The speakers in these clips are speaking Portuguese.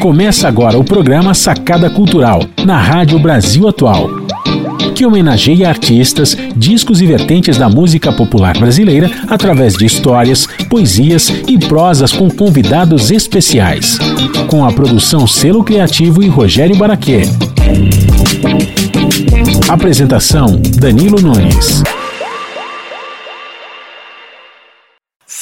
Começa agora o programa Sacada Cultural, na Rádio Brasil Atual, que homenageia artistas, discos e vertentes da música popular brasileira através de histórias, poesias e prosas com convidados especiais. Com a produção Selo Criativo e Rogério Baraquê. Apresentação: Danilo Nunes.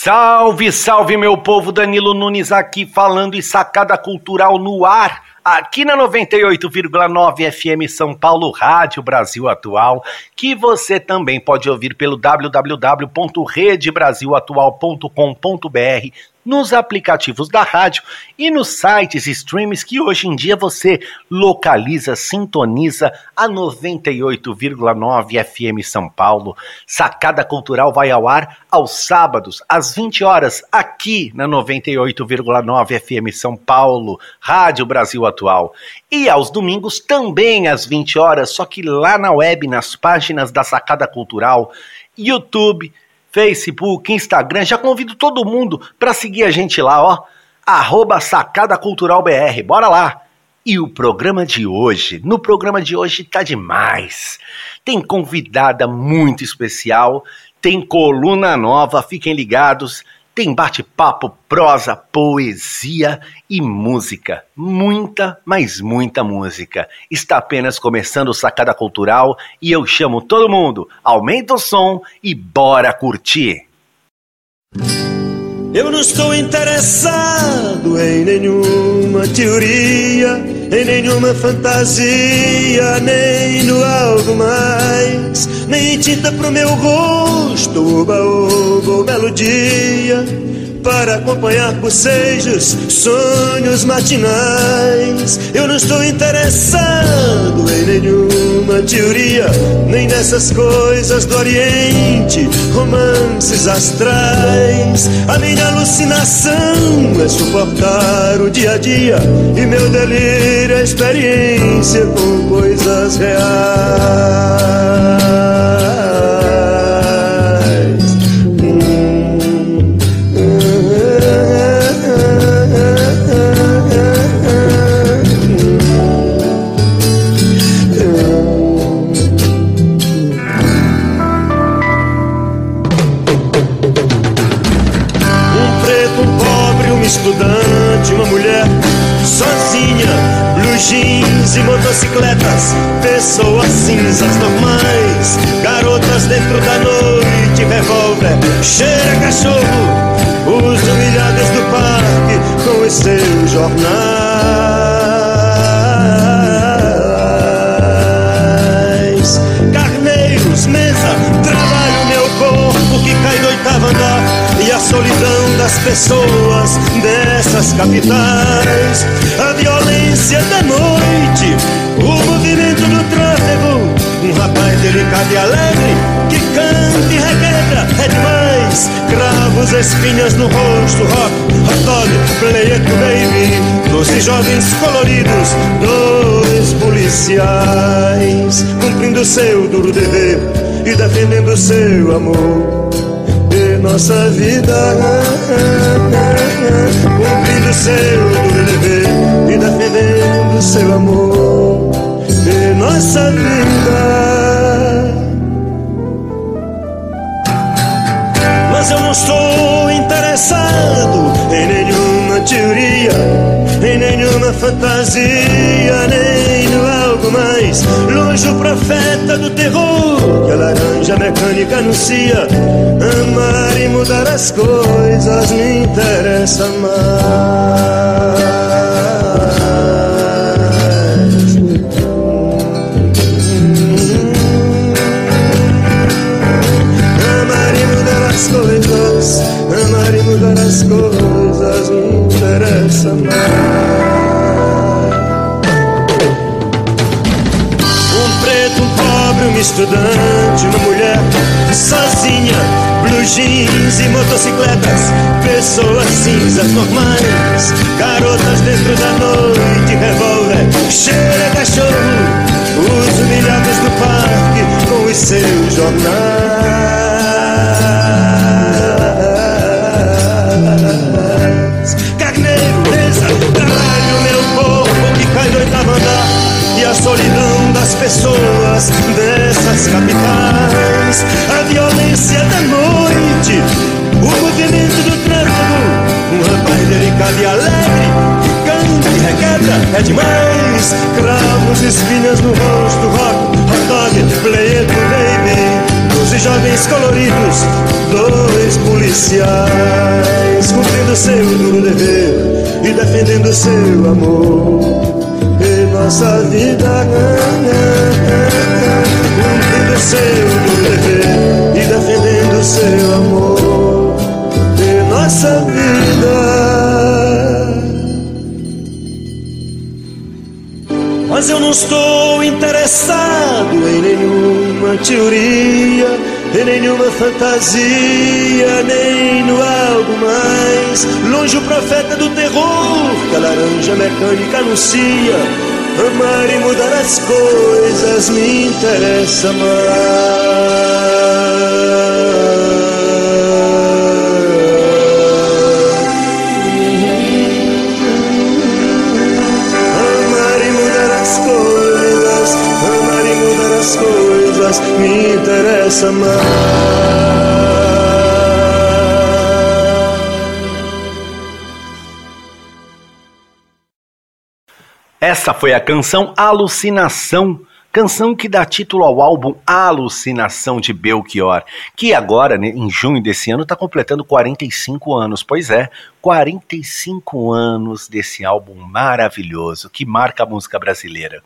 Salve, salve, meu povo! Danilo Nunes aqui falando e sacada cultural no ar, aqui na 98,9 FM São Paulo, Rádio Brasil Atual, que você também pode ouvir pelo www.redebrasilatual.com.br nos aplicativos da rádio e nos sites e streams que hoje em dia você localiza, sintoniza a 98,9 FM São Paulo. Sacada Cultural vai ao ar aos sábados, às 20 horas, aqui na 98,9 FM São Paulo, Rádio Brasil Atual. E aos domingos também às 20 horas, só que lá na web, nas páginas da Sacada Cultural, YouTube, Facebook, Instagram. Já convido todo mundo para seguir a gente lá, ó. Arroba Sacada Cultural BR. Bora lá! E o programa de hoje, no programa de hoje tá demais. Tem convidada muito especial, tem coluna nova, fiquem ligados tem bate-papo, prosa, poesia e música. Muita, mas muita música. Está apenas começando o Sacada Cultural e eu chamo todo mundo. Aumenta o som e bora curtir. Eu não estou interessado em nenhuma teoria, em nenhuma fantasia, nem no algo mais, nem tinta pro meu rosto, oba, oba, melodia para acompanhar bocejos, sonhos matinais. Eu não estou interessado em nenhuma teoria, nem nessas coisas do Oriente, romances astrais. A minha alucinação é suportar o dia a dia e meu delírio é experiência com coisas reais. Motocicletas, pessoas cinzas normais, garotas dentro da noite, revólver, cheira cachorro, os humilhados do parque com os seus jornais. Carneiros, mesa, trabalho meu corpo que cai no oitavo andar e solidão das pessoas dessas capitais, a violência da noite, o movimento do tráfego, um rapaz delicado e alegre que canta e requebra, é demais. Cravos, espinhas no rosto, rock, hot dog, play it baby, doze jovens coloridos, dois policiais, cumprindo seu duro dever e defendendo seu amor nossa vida. Cumprindo seu dever e defendendo seu amor de nossa vida. Mas eu não estou interessado em nenhuma teoria em nenhuma fantasia, nem mais. Longe o profeta do terror, que a laranja mecânica anuncia. Amar e mudar as coisas me interessa mais. Amar e mudar as coisas, amar e mudar as coisas me interessa mais. menina estudante, uma mulher sozinha, blue jeans e motocicletas, pessoas cinzas normais, garotas dentro da noite, revólver, cheira cachorro, os humilhados do parque com os seus jornais. Carneiro, pensa, caralho, meu povo que cai do oitavo andar, e a solidão das pessoas. Né? Dessas capitais. A violência da noite, o movimento do trânsito. Um rapaz delicado e alegre, que canta e requebra, é demais. Cravos, espinhas no rosto, rock, hot dog, play it, baby. Doze jovens coloridos, dois policiais, cumprindo seu duro dever e defendendo seu amor. E nossa vida, cumprindo seu dever e defendendo seu amor. E nossa vida. Mas eu não estou interessado em nenhuma teoria, em nenhuma fantasia, nem no algo mais. Longe o profeta do terror, que a laranja mecânica anuncia. Amar e mudar as coisas me interessa mais. Amar e mudar as coisas, amar e mudar as coisas me interessa mais. Essa foi a canção Alucinação, canção que dá título ao álbum Alucinação de Belchior, que agora, né, em junho desse ano, está completando 45 anos. Pois é, 45 anos desse álbum maravilhoso que marca a música brasileira.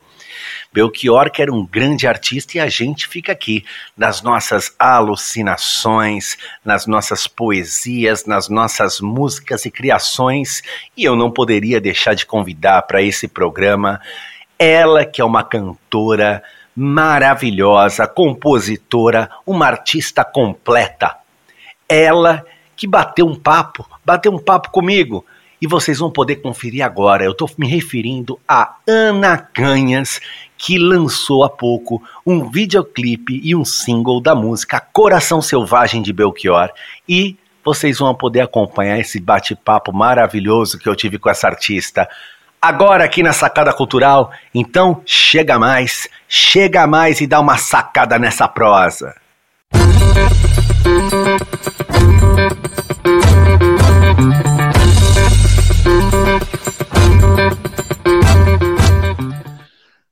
Belchior, que era um grande artista, e a gente fica aqui nas nossas alucinações, nas nossas poesias, nas nossas músicas e criações, e eu não poderia deixar de convidar para esse programa ela que é uma cantora maravilhosa, compositora, uma artista completa. Ela que bateu um papo, bateu um papo comigo. E vocês vão poder conferir agora. Eu estou me referindo a Ana Canhas, que lançou há pouco um videoclipe e um single da música Coração Selvagem de Belchior. E vocês vão poder acompanhar esse bate-papo maravilhoso que eu tive com essa artista. Agora aqui na Sacada Cultural, então chega mais, chega mais e dá uma sacada nessa prosa.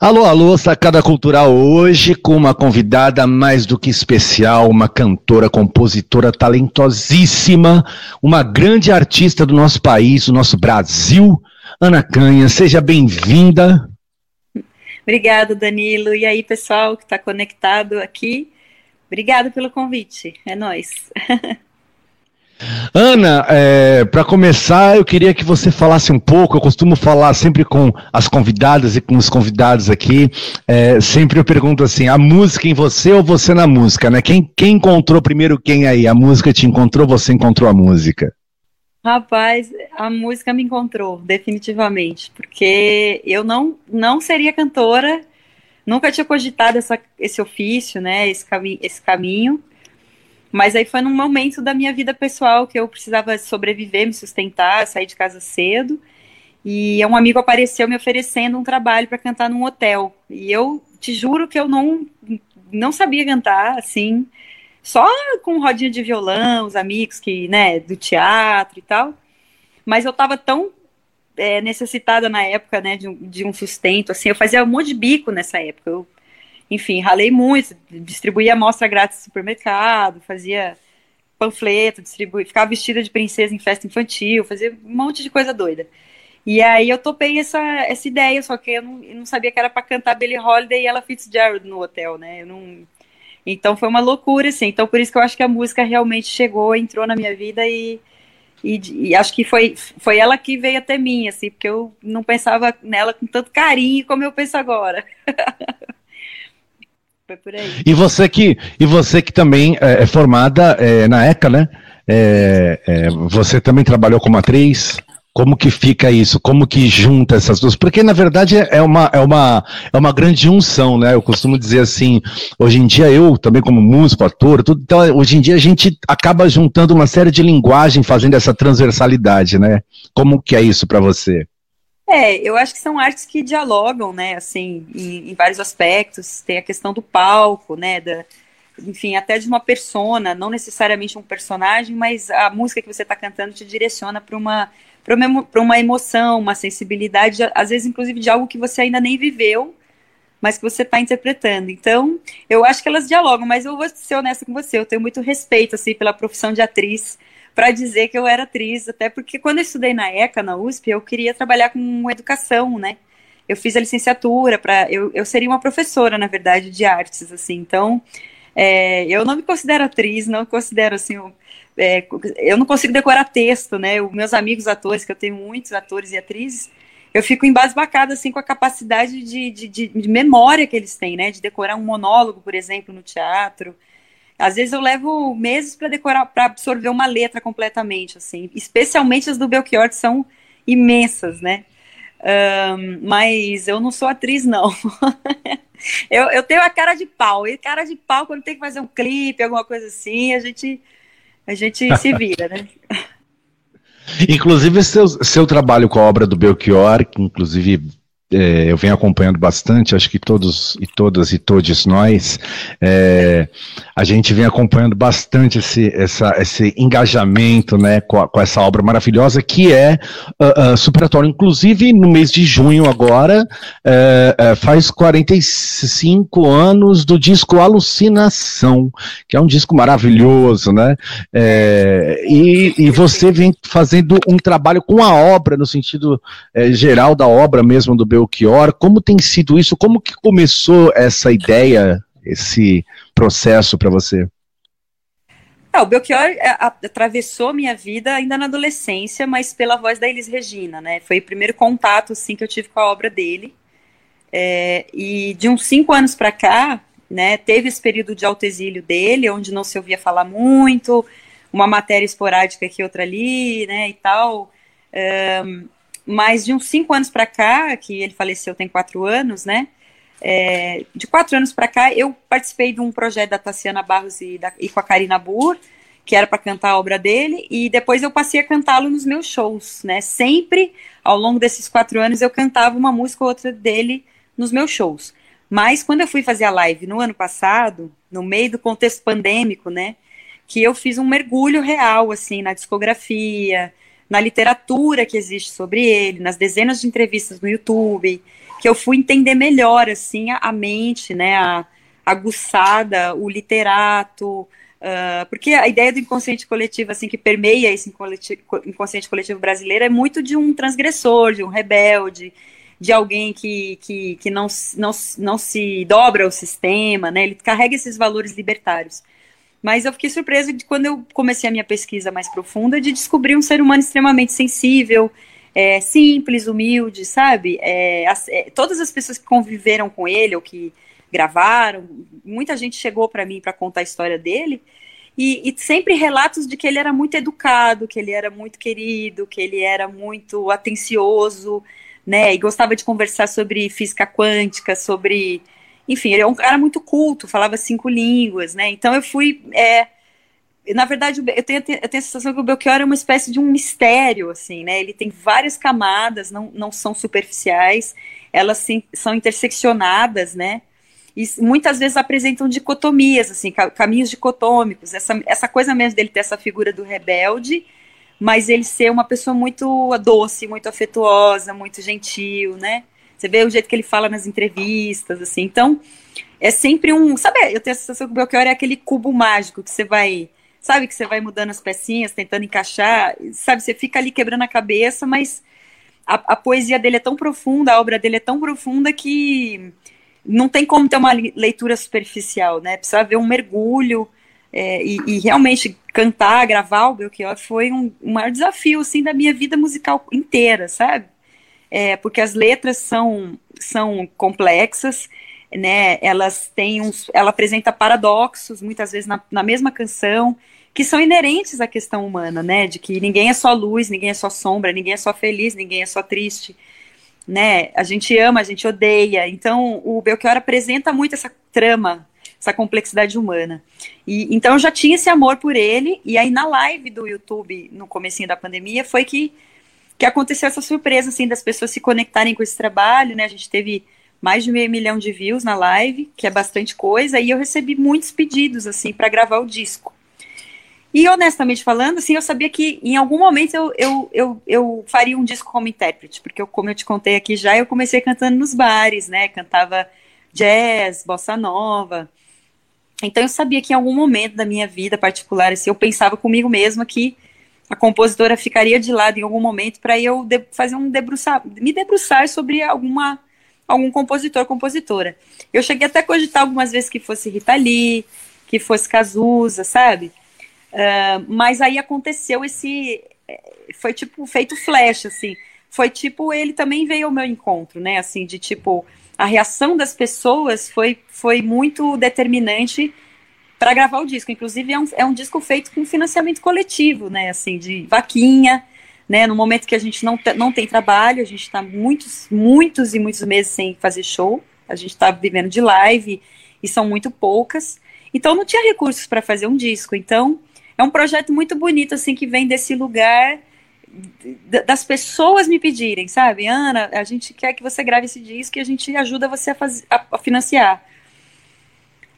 Alô, alô, Sacada Cultural hoje com uma convidada mais do que especial, uma cantora, compositora talentosíssima, uma grande artista do nosso país, do nosso Brasil, Ana Canha. Seja bem-vinda. Obrigado, Danilo. E aí, pessoal que está conectado aqui, obrigado pelo convite. É nós. Ana, é, para começar, eu queria que você falasse um pouco. Eu costumo falar sempre com as convidadas e com os convidados aqui. É, sempre eu pergunto assim: a música em você ou você na música, né? Quem, quem encontrou primeiro quem aí? A música te encontrou, você encontrou a música? Rapaz, a música me encontrou, definitivamente, porque eu não, não seria cantora, nunca tinha cogitado essa, esse ofício, né? Esse, cami esse caminho. Mas aí foi num momento da minha vida pessoal que eu precisava sobreviver, me sustentar, sair de casa cedo. E um amigo apareceu me oferecendo um trabalho para cantar num hotel. E eu te juro que eu não, não sabia cantar, assim, só com rodinha de violão, os amigos que, né, do teatro e tal. Mas eu estava tão é, necessitada na época, né, de um, de um sustento, assim, eu fazia um monte de bico nessa época. Eu enfim, ralei muito, distribuía amostra grátis no supermercado, fazia panfleto, distribuía, ficava vestida de princesa em festa infantil, fazia um monte de coisa doida. E aí eu topei essa, essa ideia, só que eu não, eu não sabia que era para cantar Billie Holiday e ela Fitzgerald no hotel, né? Eu não... Então foi uma loucura, assim. Então por isso que eu acho que a música realmente chegou, entrou na minha vida e, e, e, acho que foi, foi ela que veio até mim, assim, porque eu não pensava nela com tanto carinho como eu penso agora. Foi por aí. E você que, e você que também é, é formada é, na ECA, né? É, é, você também trabalhou como atriz? Como que fica isso? Como que junta essas duas? Porque na verdade é uma, é uma, é uma grande junção, né? Eu costumo dizer assim, hoje em dia eu também como músico, ator, tudo, então hoje em dia a gente acaba juntando uma série de linguagem, fazendo essa transversalidade, né? Como que é isso para você? É, eu acho que são artes que dialogam, né, assim, em, em vários aspectos. Tem a questão do palco, né, da, enfim, até de uma persona, não necessariamente um personagem, mas a música que você está cantando te direciona para uma para uma emoção, uma sensibilidade, às vezes inclusive de algo que você ainda nem viveu, mas que você está interpretando. Então, eu acho que elas dialogam, mas eu vou ser honesta com você, eu tenho muito respeito assim pela profissão de atriz para dizer que eu era atriz, até porque quando eu estudei na ECA, na USP, eu queria trabalhar com educação, né? Eu fiz a licenciatura para eu, eu seria uma professora, na verdade, de artes, assim. Então, é, eu não me considero atriz, não considero assim. É, eu não consigo decorar texto, né? Os meus amigos atores, que eu tenho muitos atores e atrizes, eu fico embasbacada assim com a capacidade de, de, de, de memória que eles têm, né? De decorar um monólogo, por exemplo, no teatro. Às vezes eu levo meses para decorar, para absorver uma letra completamente, assim. Especialmente as do Belchior, que são imensas, né? Um, mas eu não sou atriz, não. eu, eu tenho a cara de pau. E cara de pau, quando tem que fazer um clipe, alguma coisa assim, a gente, a gente se vira, né? Inclusive, seu, seu trabalho com a obra do Belchior, que inclusive é, eu venho acompanhando bastante, acho que todos e todas e todos nós, é, a gente vem acompanhando bastante esse, essa, esse engajamento né, com, a, com essa obra maravilhosa que é uh, uh, Superatório. Inclusive, no mês de junho agora, uh, faz 45 anos do disco Alucinação, que é um disco maravilhoso, né? É, e, e você vem fazendo um trabalho com a obra, no sentido geral da obra mesmo do Belchior. Como tem sido isso? Como que começou essa ideia, esse processo para você? É, o Belchior é, atravessou minha vida ainda na adolescência, mas pela voz da Elis Regina, né? Foi o primeiro contato assim que eu tive com a obra dele. É, e de uns cinco anos para cá, né, teve esse período de autoexílio dele, onde não se ouvia falar muito, uma matéria esporádica aqui, outra ali, né, e tal. Um, mas de uns cinco anos para cá, que ele faleceu tem quatro anos, né? É, de quatro anos para cá, eu participei de um projeto da Tassiana Barros e, da, e com a Karina Burr, que era para cantar a obra dele, e depois eu passei a cantá-lo nos meus shows, né? Sempre, ao longo desses quatro anos, eu cantava uma música ou outra dele nos meus shows. Mas quando eu fui fazer a live no ano passado, no meio do contexto pandêmico, né? Que eu fiz um mergulho real, assim, na discografia, na literatura que existe sobre ele, nas dezenas de entrevistas no YouTube, que eu fui entender melhor, assim, a, a mente, né, a, aguçada, o literato, uh, porque a ideia do inconsciente coletivo, assim, que permeia esse inconsciente coletivo brasileiro é muito de um transgressor, de um rebelde, de alguém que, que, que não, não, não se dobra ao sistema, né, ele carrega esses valores libertários. Mas eu fiquei surpresa de quando eu comecei a minha pesquisa mais profunda de descobrir um ser humano extremamente sensível, é, simples, humilde, sabe? É, as, é, todas as pessoas que conviveram com ele ou que gravaram, muita gente chegou para mim para contar a história dele. E, e, sempre relatos de que ele era muito educado, que ele era muito querido, que ele era muito atencioso, né? E gostava de conversar sobre física quântica, sobre. Enfim, ele é um cara muito culto, falava cinco línguas, né? Então eu fui. É, na verdade, eu tenho, eu tenho a sensação que o Belchior é uma espécie de um mistério, assim, né? Ele tem várias camadas, não, não são superficiais, elas são interseccionadas, né? E muitas vezes apresentam dicotomias, assim, caminhos dicotômicos. Essa, essa coisa mesmo dele ter essa figura do rebelde, mas ele ser uma pessoa muito doce, muito afetuosa, muito gentil, né? Você vê o jeito que ele fala nas entrevistas, assim. Então, é sempre um. Sabe, eu tenho a sensação que o Belchior é aquele cubo mágico que você vai sabe que você vai mudando as pecinhas, tentando encaixar, sabe, você fica ali quebrando a cabeça, mas a, a, poesia dele é tão profunda, a obra dele é tão profunda que não tem como ter uma leitura superficial, né? Precisa haver um mergulho é, e, e, realmente cantar, gravar o Belchior foi um, um maior desafio, assim, da minha vida musical inteira, sabe? É, porque as letras são, são complexas, né? Elas têm uns, ela apresenta paradoxos muitas vezes na, na mesma canção que são inerentes à questão humana, né? De que ninguém é só luz, ninguém é só sombra, ninguém é só feliz, ninguém é só triste, né? A gente ama, a gente odeia. Então, o Belchior apresenta muito essa trama, essa complexidade humana. E então eu já tinha esse amor por ele e aí na live do YouTube no comecinho da pandemia foi que que aconteceu essa surpresa, assim, das pessoas se conectarem com esse trabalho, né? A gente teve mais de meio milhão de views na live, que é bastante coisa, e eu recebi muitos pedidos, assim, para gravar o disco. E honestamente falando, assim, eu sabia que em algum momento eu, eu, eu, eu faria um disco como intérprete, porque eu, como eu te contei aqui já, eu comecei cantando nos bares, né? Cantava jazz, bossa nova. Então eu sabia que em algum momento da minha vida particular, assim, eu pensava comigo mesma que a compositora ficaria de lado em algum momento para eu fazer um debruçar, me debruçar sobre alguma algum compositor, compositora. Eu cheguei até a cogitar algumas vezes que fosse Rita Lee, que fosse Cazuza, sabe? Uh, mas aí aconteceu esse, foi tipo feito flash, assim. Foi tipo ele também veio ao meu encontro, né? Assim de tipo a reação das pessoas foi foi muito determinante para gravar o disco. Inclusive, é um, é um disco feito com financiamento coletivo, né? Assim, de vaquinha, né? No momento que a gente não, não tem trabalho, a gente está muitos, muitos e muitos meses sem fazer show. A gente está vivendo de live e são muito poucas. Então, não tinha recursos para fazer um disco. Então, é um projeto muito bonito, assim, que vem desse lugar das pessoas me pedirem, sabe? Ana, a gente quer que você grave esse disco e a gente ajuda você a, fazer, a, a financiar.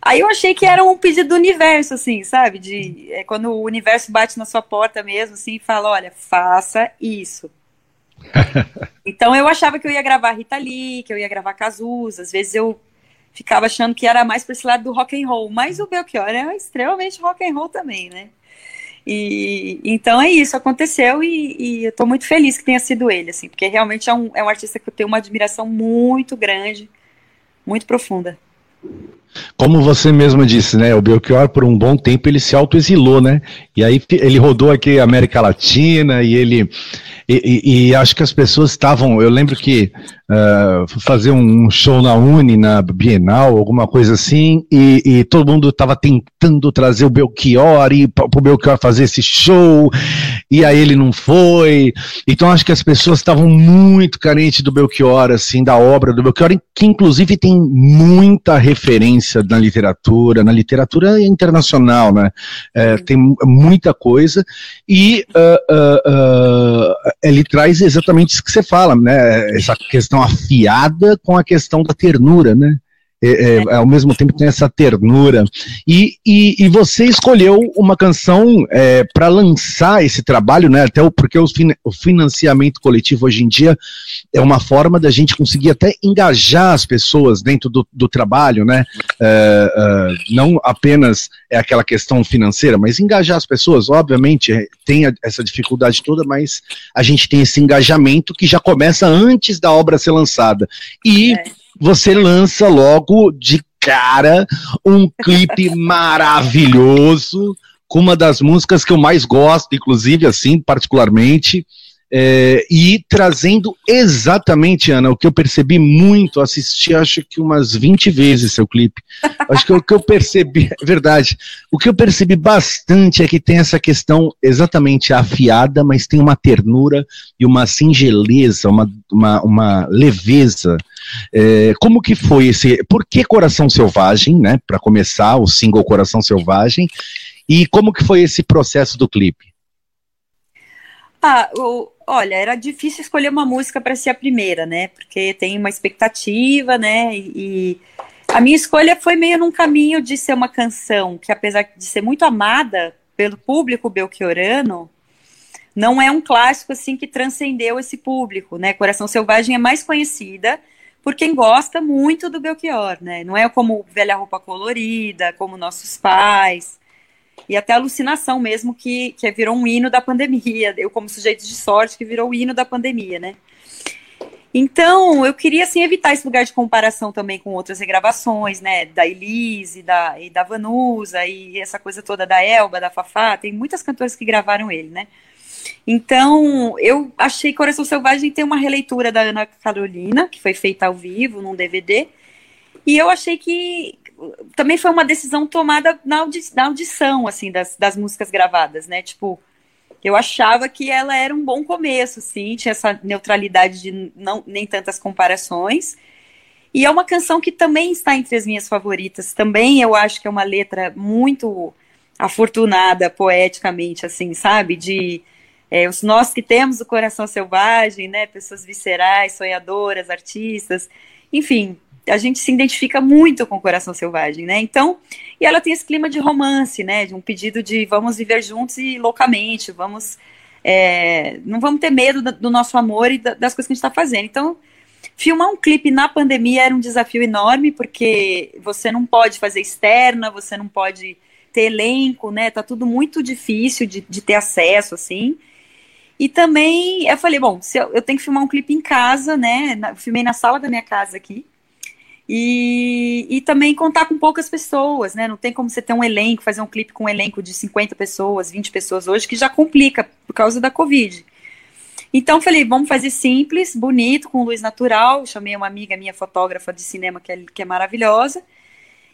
Aí eu achei que era um pedido do universo, assim, sabe? De é, quando o universo bate na sua porta mesmo, assim, e fala, olha, faça isso. então eu achava que eu ia gravar Rita Lee, que eu ia gravar Cazuza, às vezes eu ficava achando que era mais para esse lado do rock and roll, mas o Belchior é extremamente rock and roll também, né? E então é isso, aconteceu e, e eu tô muito feliz que tenha sido ele, assim, porque realmente é um, é um artista que eu tenho uma admiração muito grande, muito profunda. Como você mesma disse, né? O Belchior, por um bom tempo, ele se autoexilou, né? E aí ele rodou aqui a América Latina e ele. E, e, e acho que as pessoas estavam. Eu lembro que uh, fazer um show na Uni, na Bienal, alguma coisa assim, e, e todo mundo estava tentando trazer o Belchior e para o Belchior fazer esse show, e aí ele não foi. Então acho que as pessoas estavam muito carentes do Belchior, assim, da obra do Belchior, que inclusive tem muita referência na literatura, na literatura internacional, né? É, tem muita coisa, e uh, uh, ele traz exatamente isso que você fala, né? Essa questão afiada com a questão da ternura, né? É, é, ao mesmo tempo tem essa ternura. E, e, e você escolheu uma canção é, para lançar esse trabalho, né? Até o, porque o, fin, o, financiamento coletivo hoje em dia é uma forma da gente conseguir até engajar as pessoas dentro do, do trabalho, né? É, é, não apenas é aquela questão financeira, mas engajar as pessoas, obviamente, é, tem a, essa dificuldade toda, mas a gente tem esse engajamento que já começa antes da obra ser lançada. E você lança logo de cara um clipe maravilhoso com uma das músicas que eu mais gosto, inclusive assim, particularmente, é, e trazendo exatamente, Ana, o que eu percebi muito, assisti acho que umas 20 vezes seu clipe. Acho que o que eu percebi, é verdade, o que eu percebi bastante é que tem essa questão exatamente afiada, mas tem uma ternura e uma singeleza, uma, uma, uma leveza. É, como que foi esse, por que Coração Selvagem, né, para começar, o single Coração Selvagem, e como que foi esse processo do clipe? Ah, o, olha, era difícil escolher uma música para ser a primeira, né? Porque tem uma expectativa, né? E, a minha escolha foi meio num caminho de ser uma canção que, apesar de ser muito amada pelo público belchiorano, não é um clássico assim que transcendeu esse público, né? Coração Selvagem é mais conhecida por quem gosta muito do Belchior, né? Não é como Velha Roupa Colorida, como Nossos Pais e até alucinação mesmo, que, que virou um hino da pandemia. Eu, como sujeito de sorte, que virou o hino da pandemia, né? Então, eu queria, assim, evitar esse lugar de comparação também com outras regravações, né, da Elise, da, e da Vanusa, e essa coisa toda da Elba, da Fafá, tem muitas cantoras que gravaram ele, né. Então, eu achei Coração Selvagem ter uma releitura da Ana Carolina, que foi feita ao vivo, num DVD, e eu achei que, também foi uma decisão tomada na, audi na audição, assim, das, das músicas gravadas, né? Tipo, eu achava que ela era um bom começo, assim, tinha essa neutralidade de não, nem tantas comparações. E é uma canção que também está entre as minhas favoritas. Também eu acho que é uma letra muito afortunada poeticamente, assim, sabe? De é, os nós que temos o coração selvagem, né? Pessoas viscerais, sonhadoras, artistas, enfim, a gente se identifica muito com o coração selvagem, né? Então, e ela tem esse clima de romance, né? De um pedido de vamos viver juntos e loucamente, vamos. É, não vamos ter medo do nosso amor e das coisas que a gente está fazendo. Então, filmar um clipe na pandemia era um desafio enorme, porque você não pode fazer externa, você não pode ter elenco, né? Tá tudo muito difícil de, de ter acesso, assim. E também eu falei, bom, se eu, eu tenho que filmar um clipe em casa, né? Na, filmei na sala da minha casa aqui. E, e também contar com poucas pessoas, né? Não tem como você ter um elenco, fazer um clipe com um elenco de 50 pessoas, 20 pessoas hoje, que já complica por causa da Covid. Então falei, vamos fazer simples, bonito, com luz natural. Chamei uma amiga minha, fotógrafa de cinema, que é, que é maravilhosa.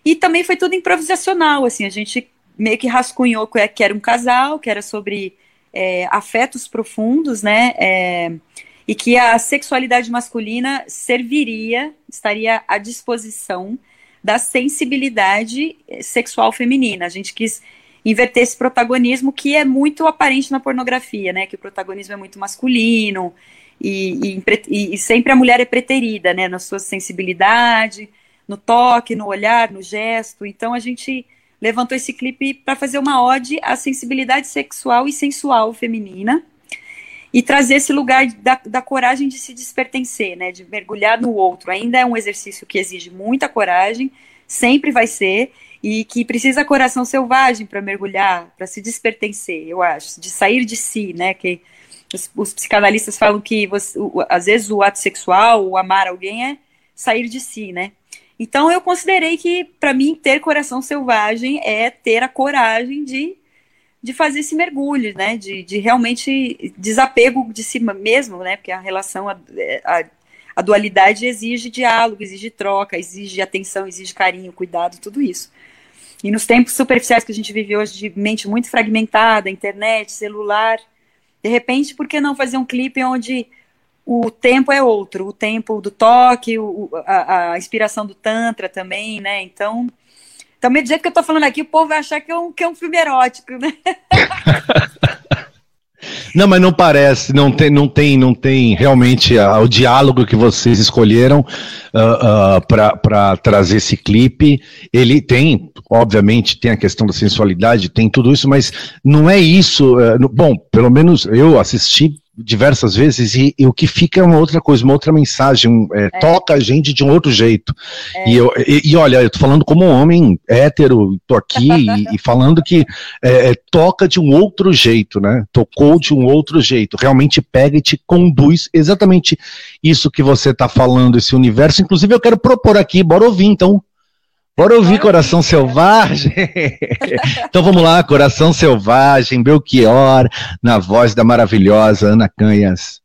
E também foi tudo improvisacional, assim, a gente meio que rascunhou que era um casal, que era sobre é, afetos profundos, né? É, e que a sexualidade masculina serviria, estaria à disposição da sensibilidade sexual feminina. A gente quis inverter esse protagonismo que é muito aparente na pornografia, né? Que o protagonismo é muito masculino e, e, e sempre a mulher é preterida, né? Na sua sensibilidade, no toque, no olhar, no gesto. Então a gente levantou esse clipe para fazer uma ode à sensibilidade sexual e sensual feminina e trazer esse lugar da, da coragem de se despertencer, né, de mergulhar no outro. Ainda é um exercício que exige muita coragem, sempre vai ser, e que precisa coração selvagem para mergulhar, para se despertencer, eu acho, de sair de si, né, que os, os psicanalistas falam que você, o, às vezes o ato sexual, o amar alguém é sair de si, né, então eu considerei que, para mim, ter coração selvagem é ter a coragem de, de fazer esse mergulho, né? De, de realmente desapego de si mesmo, né? Porque a relação, a, a, a dualidade exige diálogo, exige troca, exige atenção, exige carinho, cuidado, tudo isso. E nos tempos superficiais que a gente vive hoje, de mente muito fragmentada, internet, celular, de repente, por que não fazer um clipe onde o tempo é outro, o tempo do toque, o, a, a, inspiração do Tantra também, né? Então, também do jeito que eu tô falando aqui, o povo vai achar que é um, que é um filme erótico, né? Não, mas não parece, não tem, não tem, não tem realmente uh, o diálogo que vocês escolheram uh, uh, para trazer esse clipe. Ele tem, obviamente, tem a questão da sensualidade, tem tudo isso, mas não é isso. Uh, bom, pelo menos eu assisti diversas vezes e, e, o que fica é uma outra coisa, uma outra mensagem, um, é, é. toca a gente de um outro jeito. É. E, eu, e, e, olha, eu tô falando como um homem hétero, tô aqui e, e, falando que é, é, toca de um outro jeito, né? Tocou de um outro jeito, realmente pega e te conduz exatamente isso que você tá falando, esse universo. Inclusive, eu quero propor aqui, bora ouvir então. Bora ouvir Coração Selvagem? então vamos lá, Coração Selvagem, Belchior, na voz da maravilhosa Ana Canhas.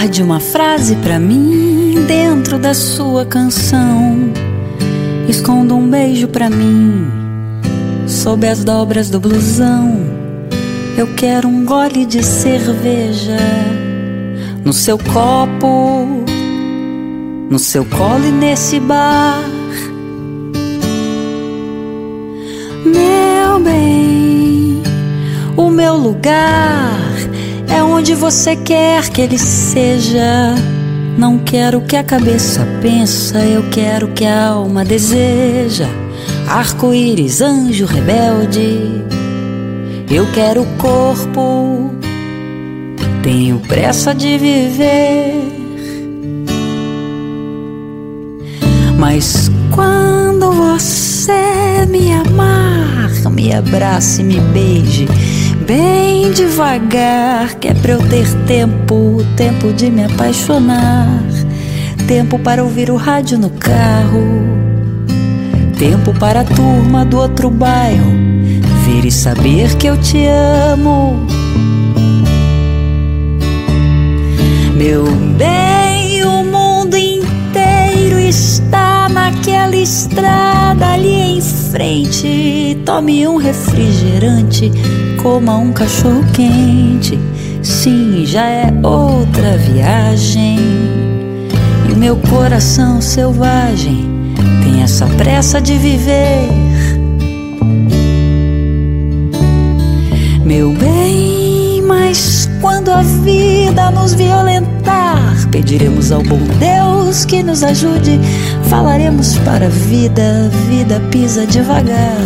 Guarde uma frase para mim dentro da sua canção. Esconda um beijo para mim sob as dobras do blusão. Eu quero um gole de cerveja no seu copo, no seu colo e nesse bar. Meu bem, o meu lugar é onde você quer que ele seja. Não quero que a cabeça pensa, eu quero que a alma deseja. Arco-íris, anjo rebelde, eu quero o corpo. Tenho pressa de viver. Mas quando você me amar, me abrace, me beije bem devagar, que é pra eu ter tempo, tempo de me apaixonar, tempo para ouvir o rádio no carro, tempo para a turma do outro bairro. Ver e saber que eu te amo. Meu bem, o mundo inteiro está naquela estrada ali em frente. Tome um refrigerante, coma um cachorro quente. Sim, já é outra viagem. E meu coração selvagem tem essa pressa de viver. Meu bem, mas quando a vida nos violentar, pediremos ao bom Deus que nos ajude. Falaremos para a vida, vida pisa devagar.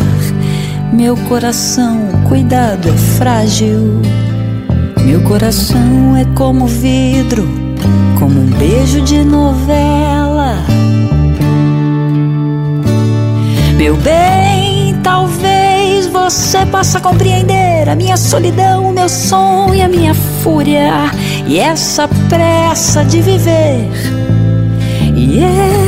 Meu coração, cuidado, é frágil. Meu coração é como vidro, como um beijo de novela. Meu bem, talvez você possa compreender a minha solidão, o meu sonho, a minha fúria e essa pressa de viver. E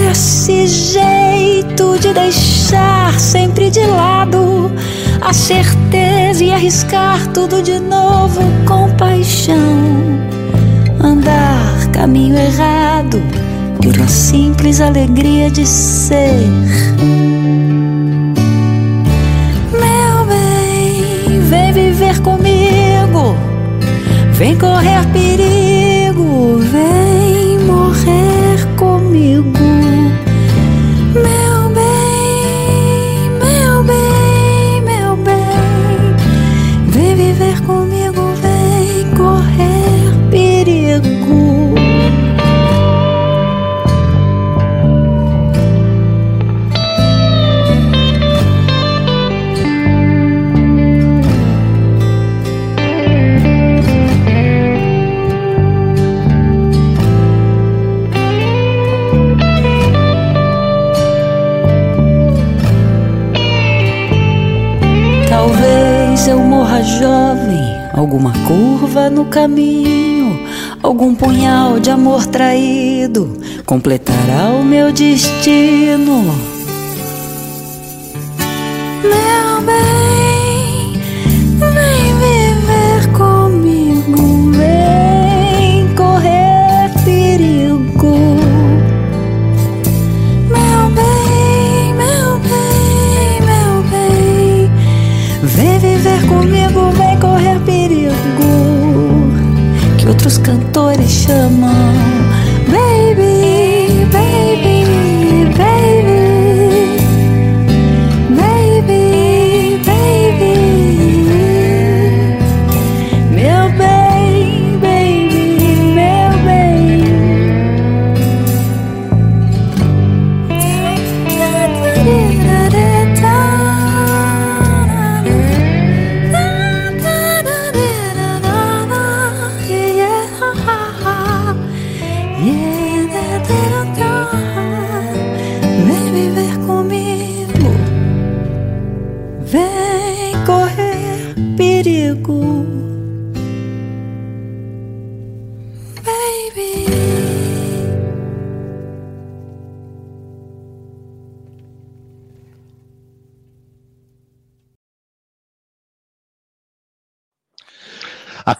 esse jeito de deixar sempre de lado a certeza e arriscar tudo de novo com paixão. Andar caminho errado pela simples alegria de ser. Correr alguma curva no caminho, algum punhal de amor traído completará o meu destino. 什么？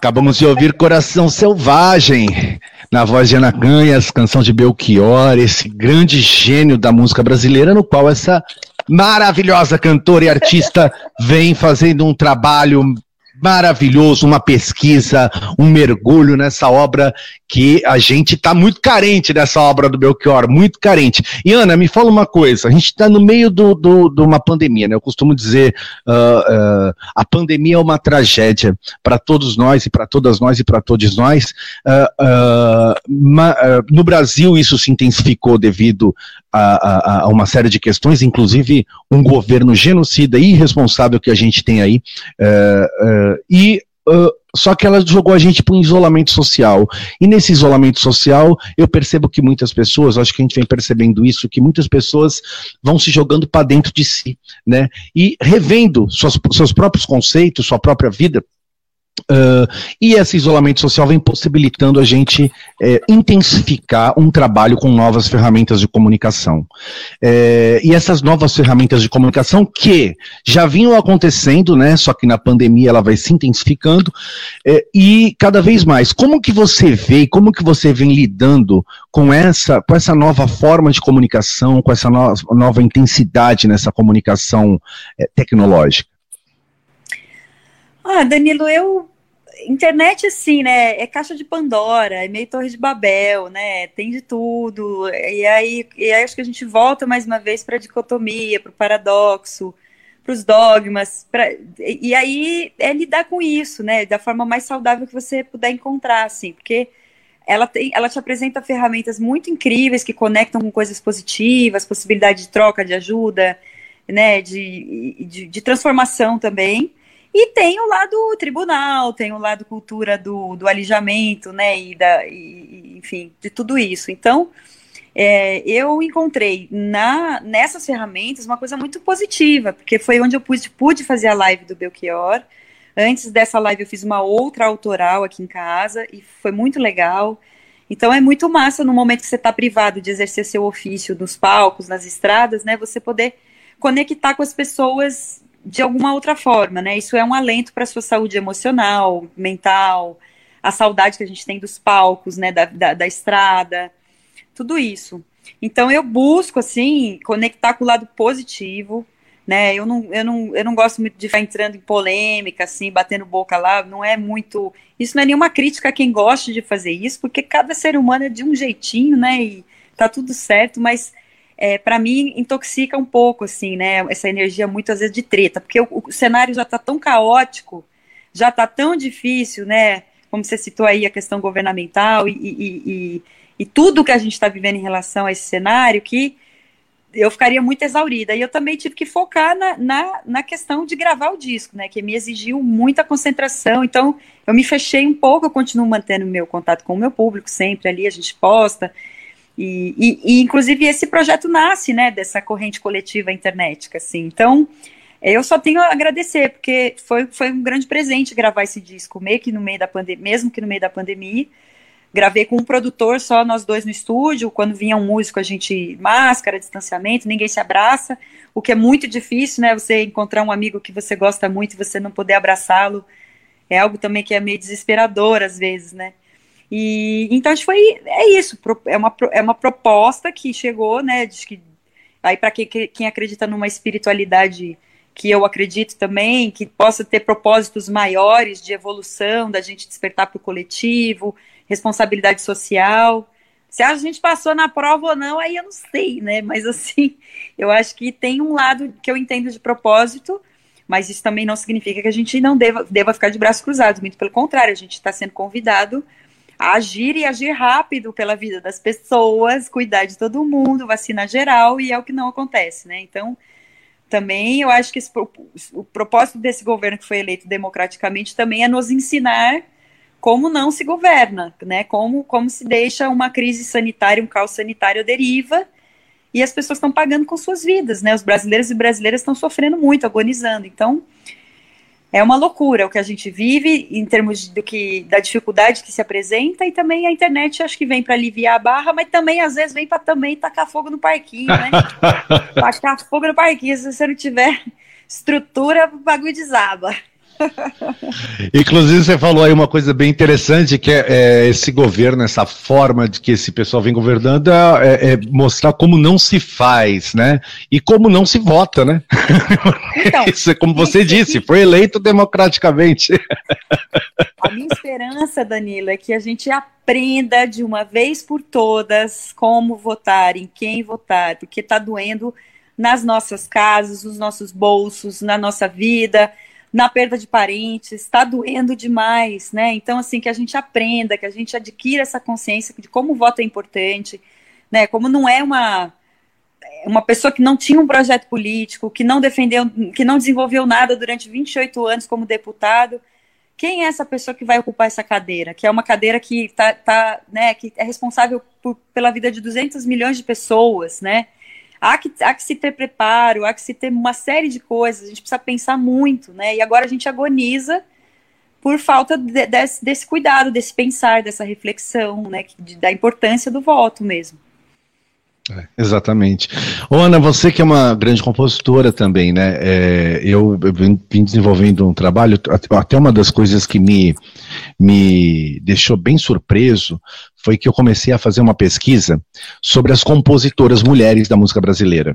Acabamos de ouvir Coração Selvagem, na voz de Ana Canhas, canção de Belchior, esse grande gênio da música brasileira, no qual essa maravilhosa cantora e artista vem fazendo um trabalho maravilhoso, uma pesquisa, um mergulho nessa obra que a gente está muito carente dessa obra do Belchior, muito carente. E Ana, me fala uma coisa, a gente está no meio de do, do, de uma pandemia, né? Eu costumo dizer, uh, uh, a pandemia é uma tragédia para todos nós e para todas nós e para todos nós. Uh, ma, no Brasil isso se intensificou devido a, a, a, uma série de questões, inclusive um governo genocida e irresponsável que a gente tem aí. E Uh, só que ela jogou a gente para um isolamento social. E nesse isolamento social, eu percebo que muitas pessoas, acho que a gente vem percebendo isso, que muitas pessoas vão se jogando para dentro de si, né? E revendo suas, seus próprios conceitos, sua própria vida, Uh, e esse isolamento social vem possibilitando a gente é, intensificar um trabalho com novas ferramentas de comunicação. É, e essas novas ferramentas de comunicação que já vinham acontecendo, né? Só que na pandemia ela vai se intensificando é, e cada vez mais. Como que você vê, como que você vem lidando com essa, com essa nova forma de comunicação, com essa no, nova intensidade nessa comunicação tecnológica? Ah, Danilo, eu internet, assim, né? É caixa de Pandora, é meio Torre de Babel, né? Tem de tudo. E aí, e aí acho que a gente volta mais uma vez para a dicotomia, para o paradoxo, para os dogmas. Pra, e aí é lidar com isso, né? Da forma mais saudável que você puder encontrar, assim, porque ela, tem, ela te apresenta ferramentas muito incríveis que conectam com coisas positivas, possibilidade de troca, de ajuda, né? de, de, de transformação também. E tem o lado tribunal, tem o lado cultura do, do alijamento, né, e, da, e, enfim, de tudo isso. Então, é, eu encontrei na, nessas ferramentas uma coisa muito positiva, porque foi onde eu pude, pude fazer a live do Belchior. Antes dessa live eu fiz uma outra autoral aqui em casa e foi muito legal. Então é muito massa no momento que você está privado de exercer seu ofício nos palcos, nas estradas, né? Você poder conectar com as pessoas de alguma outra forma, né? Isso é um alento para a sua saúde emocional, mental, a saudade que a gente tem dos palcos, né? Da, da, da, estrada, tudo isso. Então eu busco assim conectar com o lado positivo, né? Eu não, eu não, eu não gosto muito de ficar entrando em polêmica, assim, batendo boca lá. Não é muito. Isso não é nenhuma crítica a quem gosta de fazer isso, porque cada ser humano é de um jeitinho, né? E tá tudo certo, mas é, para mim intoxica um pouco, assim, né? Essa energia muitas vezes de treta, porque o, o cenário já está tão caótico, já está tão difícil, né? Como você citou aí a questão governamental e, e, e, e tudo que a gente está vivendo em relação a esse cenário, que eu ficaria muito exaurida. E eu também tive que focar na, na, na, questão de gravar o disco, né? Que me exigiu muita concentração. Então, eu me fechei um pouco, eu continuo mantendo meu contato com o meu público sempre ali, a gente posta. E, e, e, inclusive esse projeto nasce, né, dessa corrente coletiva internética, assim. Então, eu só tenho a agradecer, porque foi, foi um grande presente gravar esse disco, meio que no meio da pandemia, mesmo que no meio da pandemia. Gravei com um produtor, só nós dois no estúdio. Quando vinha um músico, a gente máscara, distanciamento, ninguém se abraça, o que é muito difícil, né? Você encontrar um amigo que você gosta muito e você não poder abraçá-lo é algo também que é meio desesperador às vezes, né? E então acho que foi é isso, é uma, é uma proposta que chegou, né? De que aí para quem, quem acredita numa espiritualidade que eu acredito também, que possa ter propósitos maiores de evolução, da gente despertar para o coletivo, responsabilidade social. Se a gente passou na prova ou não, aí eu não sei, né? Mas assim, eu acho que tem um lado que eu entendo de propósito, mas isso também não significa que a gente não deva, deva ficar de braços cruzados, muito pelo contrário, a gente está sendo convidado agir e agir rápido pela vida das pessoas, cuidar de todo mundo, vacina geral, e é o que não acontece, né? Então, também eu acho que esse, o propósito desse governo que foi eleito democraticamente também é nos ensinar como não se governa, né? Como, como se deixa uma crise sanitária, um caos sanitário deriva, e as pessoas estão pagando com suas vidas, né? Os brasileiros e brasileiras estão sofrendo muito, agonizando. Então, é uma loucura o que a gente vive em termos do que da dificuldade que se apresenta e também a internet acho que vem para aliviar a barra, mas também às vezes vem para também tacar fogo no parquinho, né? tacar fogo no parquinho, se você não tiver estrutura, o bagulho desaba. Inclusive, você falou aí uma coisa bem interessante, que é, é, esse governo, essa forma de que esse pessoal vem governando, é, é, mostrar como não se faz, né? E como não se vota, né? Então, Isso é como você disse, foi eleito democraticamente. A minha esperança, Danilo, é que a gente aprenda de uma vez por todas como votar, em quem votar, porque está doendo nas nossas casas, nos nossos bolsos, na nossa vida na perda de parentes, está doendo demais, né? Então, assim, que a gente aprenda, que a gente adquira essa consciência de como o voto é importante, né? Como não é uma uma pessoa que não tinha um projeto político, que não defendeu, que não desenvolveu nada durante 28 anos como deputado, quem é essa pessoa que vai ocupar essa cadeira? Que é uma cadeira que tá, tá né, que é responsável por, pela vida de 200 milhões de pessoas, né? Há que, há que se ter preparo, há que se ter uma série de coisas, a gente precisa pensar muito, né? E agora a gente agoniza por falta de, desse, desse, cuidado, desse pensar, dessa reflexão, né, de, da importância do voto mesmo. É, exatamente. Ô, Ana, você que é uma grande compositora também, né? É, eu, eu vim desenvolvendo um trabalho, até uma das coisas que me, me deixou bem surpreso foi que eu comecei a fazer uma pesquisa sobre as compositoras mulheres da música brasileira.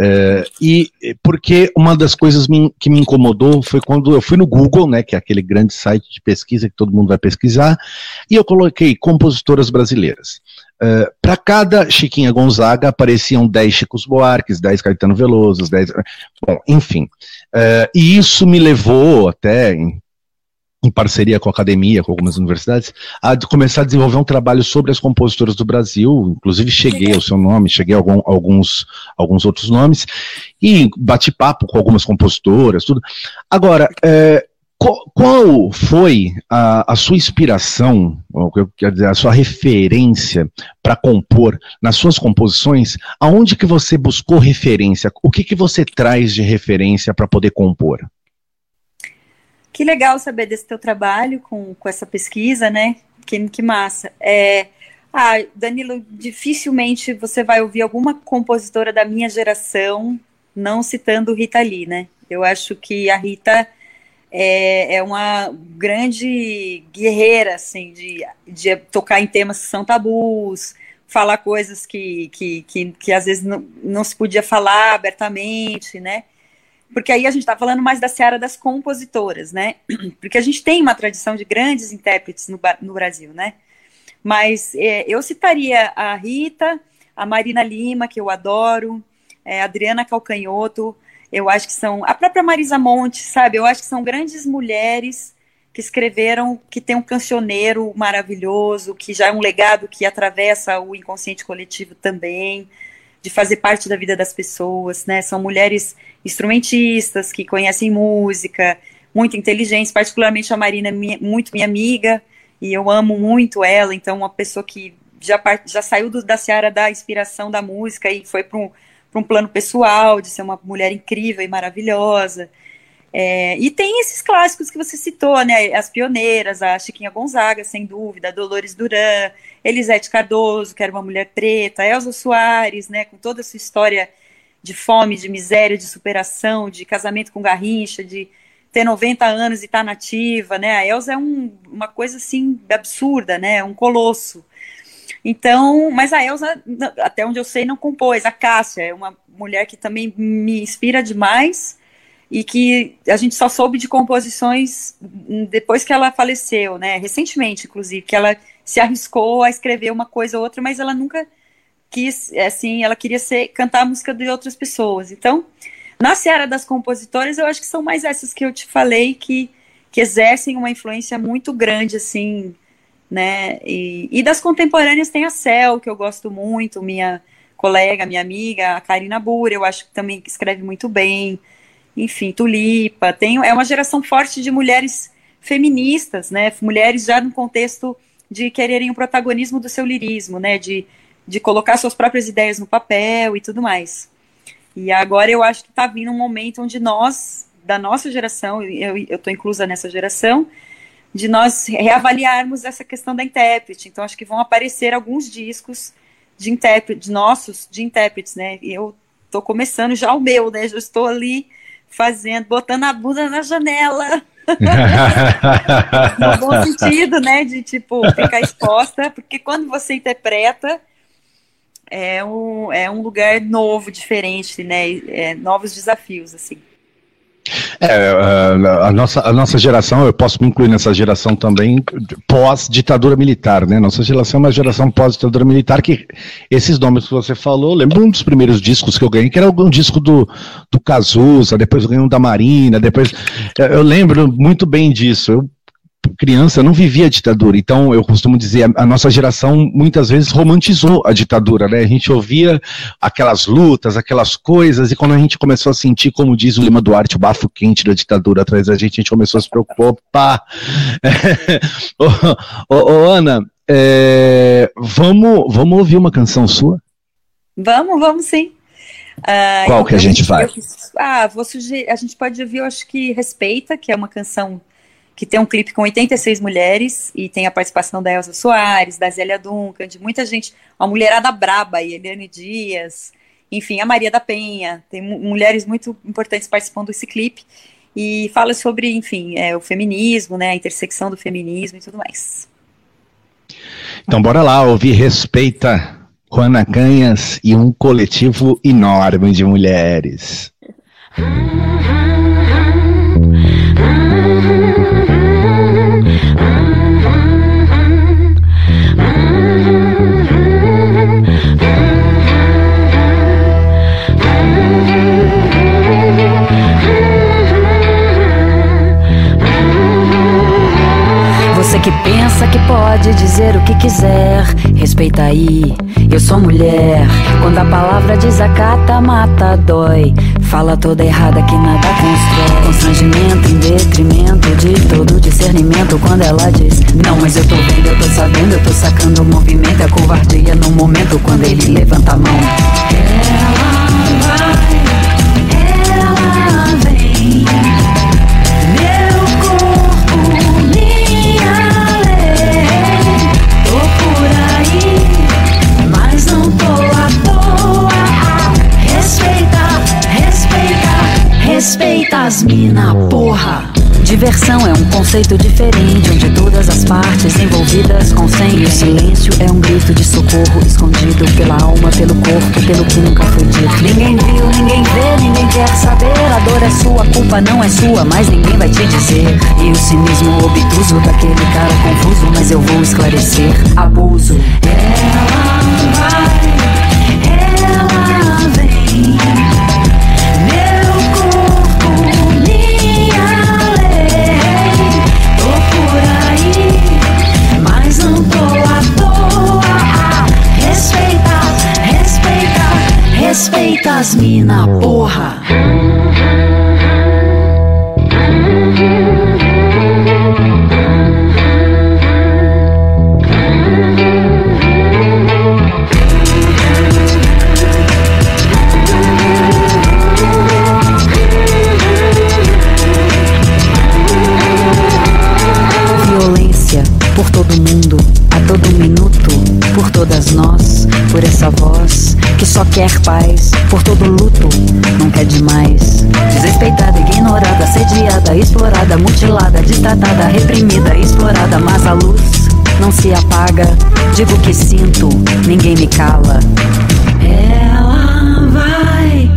É, e porque uma das coisas me, que me incomodou foi quando eu fui no Google, né, que é aquele grande site de pesquisa que todo mundo vai pesquisar, e eu coloquei compositoras brasileiras. Uh, para cada Chiquinha Gonzaga apareciam 10 Chicos Buarques, 10 Caetano Veloso, 10. Bom, enfim. Uh, e isso me levou até, em, parceria com a academia, com algumas universidades, a começar a desenvolver um trabalho sobre as compositoras do Brasil. Inclusive, cheguei ao seu nome, cheguei a algum, alguns, alguns outros nomes, e bati papo com algumas compositoras, tudo. Agora, qual, qual foi a, a, sua inspiração, quer dizer, a sua referência para compor nas suas composições? Aonde que você buscou referência? O que, que você traz de referência para poder compor? Que legal saber desse teu trabalho com, com essa pesquisa, né? Que, que massa. É, ah, Danilo, dificilmente você vai ouvir alguma compositora da minha geração não citando Rita Lee, né? Eu acho que a Rita é, é uma grande guerreira, assim, de, de tocar em temas que são tabus, falar coisas que, que, que, que às vezes não, não se podia falar abertamente, né? Porque aí a gente está falando mais da seara das compositoras, né? Porque a gente tem uma tradição de grandes intérpretes no, no Brasil, né? Mas é, eu citaria a Rita, a Marina Lima, que eu adoro, é, a Adriana Calcanhoto, eu acho que são a própria Marisa Monte, sabe? Eu acho que são grandes mulheres que escreveram, que tem um cancioneiro maravilhoso, que já é um legado que atravessa o inconsciente coletivo também, de fazer parte da vida das pessoas, né? São mulheres instrumentistas que conhecem música, muito inteligentes, particularmente a Marina, minha, muito minha amiga, e eu amo muito ela, então uma pessoa que já, já saiu do, da seara da inspiração da música e foi para um um plano pessoal, de ser uma mulher incrível e maravilhosa. É, e tem esses clássicos que você citou, né? As pioneiras, a Chiquinha Gonzaga, sem dúvida, a Dolores Duran, Elisete Cardoso, que era uma mulher preta, Elza Soares, né? Com toda a sua história de fome, de miséria, de superação, de casamento com Garrincha, de ter 90 anos e estar tá nativa, né? A Elza é um, uma coisa assim absurda, né? Um colosso. Então, mas a Elsa, até onde eu sei, não compôs. A Cássia é uma mulher que também me inspira demais e que a gente só soube de composições depois que ela faleceu, né? Recentemente, inclusive, que ela se arriscou a escrever uma coisa ou outra, mas ela nunca quis, assim, ela queria ser cantar a música de outras pessoas. Então, na seara das compositoras, eu acho que são mais essas que eu te falei que que exercem uma influência muito grande, assim, né? E, e das contemporâneas tem a Cel, que eu gosto muito, minha colega, minha amiga, a Karina Bura, eu acho que também escreve muito bem. Enfim, Tulipa, tem, é uma geração forte de mulheres feministas, né? Mulheres já no contexto de quererem o protagonismo do seu lirismo, né? De, de colocar suas próprias ideias no papel e tudo mais. E agora eu acho que está vindo um momento onde nós, da nossa geração, eu estou inclusa nessa geração, de nós reavaliarmos essa questão da intérprete. Então, acho que vão aparecer alguns discos de intérprete, nossos, de intérpretes, né? Eu estou começando já o meu, né? Já estou ali fazendo, botando a bunda na janela. no bom sentido, né? De tipo, ficar exposta, porque quando você interpreta, é um, é um lugar novo, diferente, né? É, novos desafios, assim. É, a, a, nossa, a nossa geração, eu posso me incluir nessa geração também, pós-ditadura militar, né? Nossa geração é uma geração pós-ditadura militar que esses nomes que você falou, lembro um dos primeiros discos que eu ganhei, que era um disco do, do Cazuza, depois eu ganhei um da Marina, depois. Eu lembro muito bem disso. Eu criança não vivia a ditadura. Então, eu costumo dizer, a, a, nossa geração muitas vezes romantizou a ditadura, né? A gente ouvia aquelas lutas, aquelas coisas, e quando a gente começou a sentir, como diz o Lima Duarte, o bafo quente da ditadura atrás da gente, a gente começou a se preocupar. Opa! ô, ô, ô, Ana, é, vamos, vamos ouvir uma canção sua? Vamos, vamos sim. Uh, Qual que a gente faz? ah, vou sugerir, a gente pode ouvir, eu acho que Respeita, que é uma canção que tem um clipe com 86 mulheres e tem a participação da Elza Soares, da Zélia Duncan, de muita gente, uma mulherada braba, e Eliane Dias, enfim, a Maria da Penha, tem mulheres muito importantes participando desse clipe e fala sobre, enfim, é, o feminismo, né, a intersecção do feminismo e tudo mais. Então bora lá ouvir Respeita Juana Canhas e um coletivo enorme de mulheres. que pensa que pode dizer o que quiser. Respeita aí, eu sou mulher. Quando a palavra desacata, mata, dói. Fala toda errada que nada constrói. Constrangimento em detrimento Quando ela diz, não, mas eu tô vendo, eu tô sabendo, eu tô sacando o movimento. É covardia no momento quando ele levanta a mão. Ela vai, ela vem. Respeita as mina, porra. Diversão é um conceito diferente, onde todas as partes envolvidas consentem. O silêncio é um grito de socorro escondido pela alma, pelo corpo, pelo que nunca foi dito. Ninguém viu, ninguém vê, ninguém quer saber. A dor é sua, a culpa não é sua, mas ninguém vai te dizer. E o cinismo obtuso daquele cara confuso, mas eu vou esclarecer. Abuso. Ela vai, ela vem. Respeita as mina, porra. Só quer paz por todo luto, nunca é demais. Desrespeitada, ignorada, assediada, explorada, mutilada, destratada, reprimida, explorada, mas a luz não se apaga. Digo que sinto, ninguém me cala. Ela vai,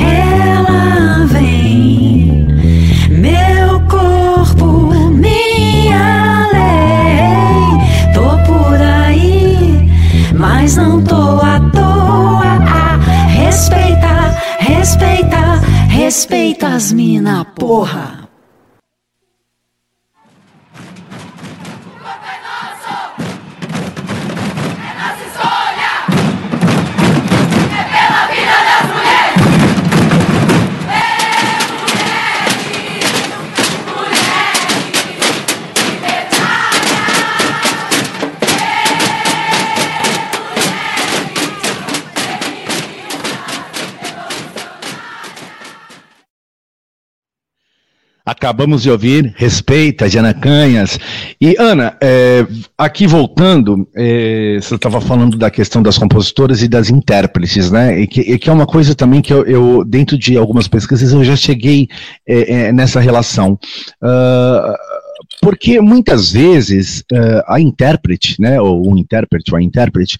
ela vem, meu corpo, minha lei. Tô por aí, mas não tô à respeita as mina, porra. Acabamos de ouvir Respeita, Jana Canhas. E, Ana, é, aqui voltando, é, você estava falando da questão das compositoras e das intérpretes, né? E que, e que é uma coisa também que eu, eu, dentro de algumas pesquisas, eu já cheguei é, é nessa relação. Uh, porque muitas vezes uh, a intérprete, né, ou o intérprete ou a intérprete,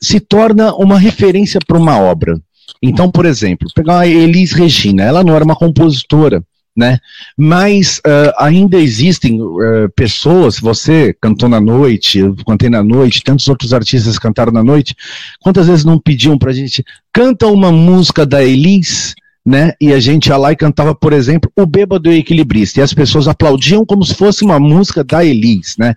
se torna uma referência para uma obra. Então, por exemplo, pegar a Elis Regina, ela não era uma compositora, né? Mas uh, ainda existem uh, pessoas, você cantou na noite, eu cantei na noite, tantos outros artistas cantaram na noite, quantas vezes não pediam pra gente, canta uma música da Elis, né? E a gente ia lá e cantava, por exemplo, o Bêbado e Equilibrista, e as pessoas aplaudiam como se fosse uma música da Elis, né?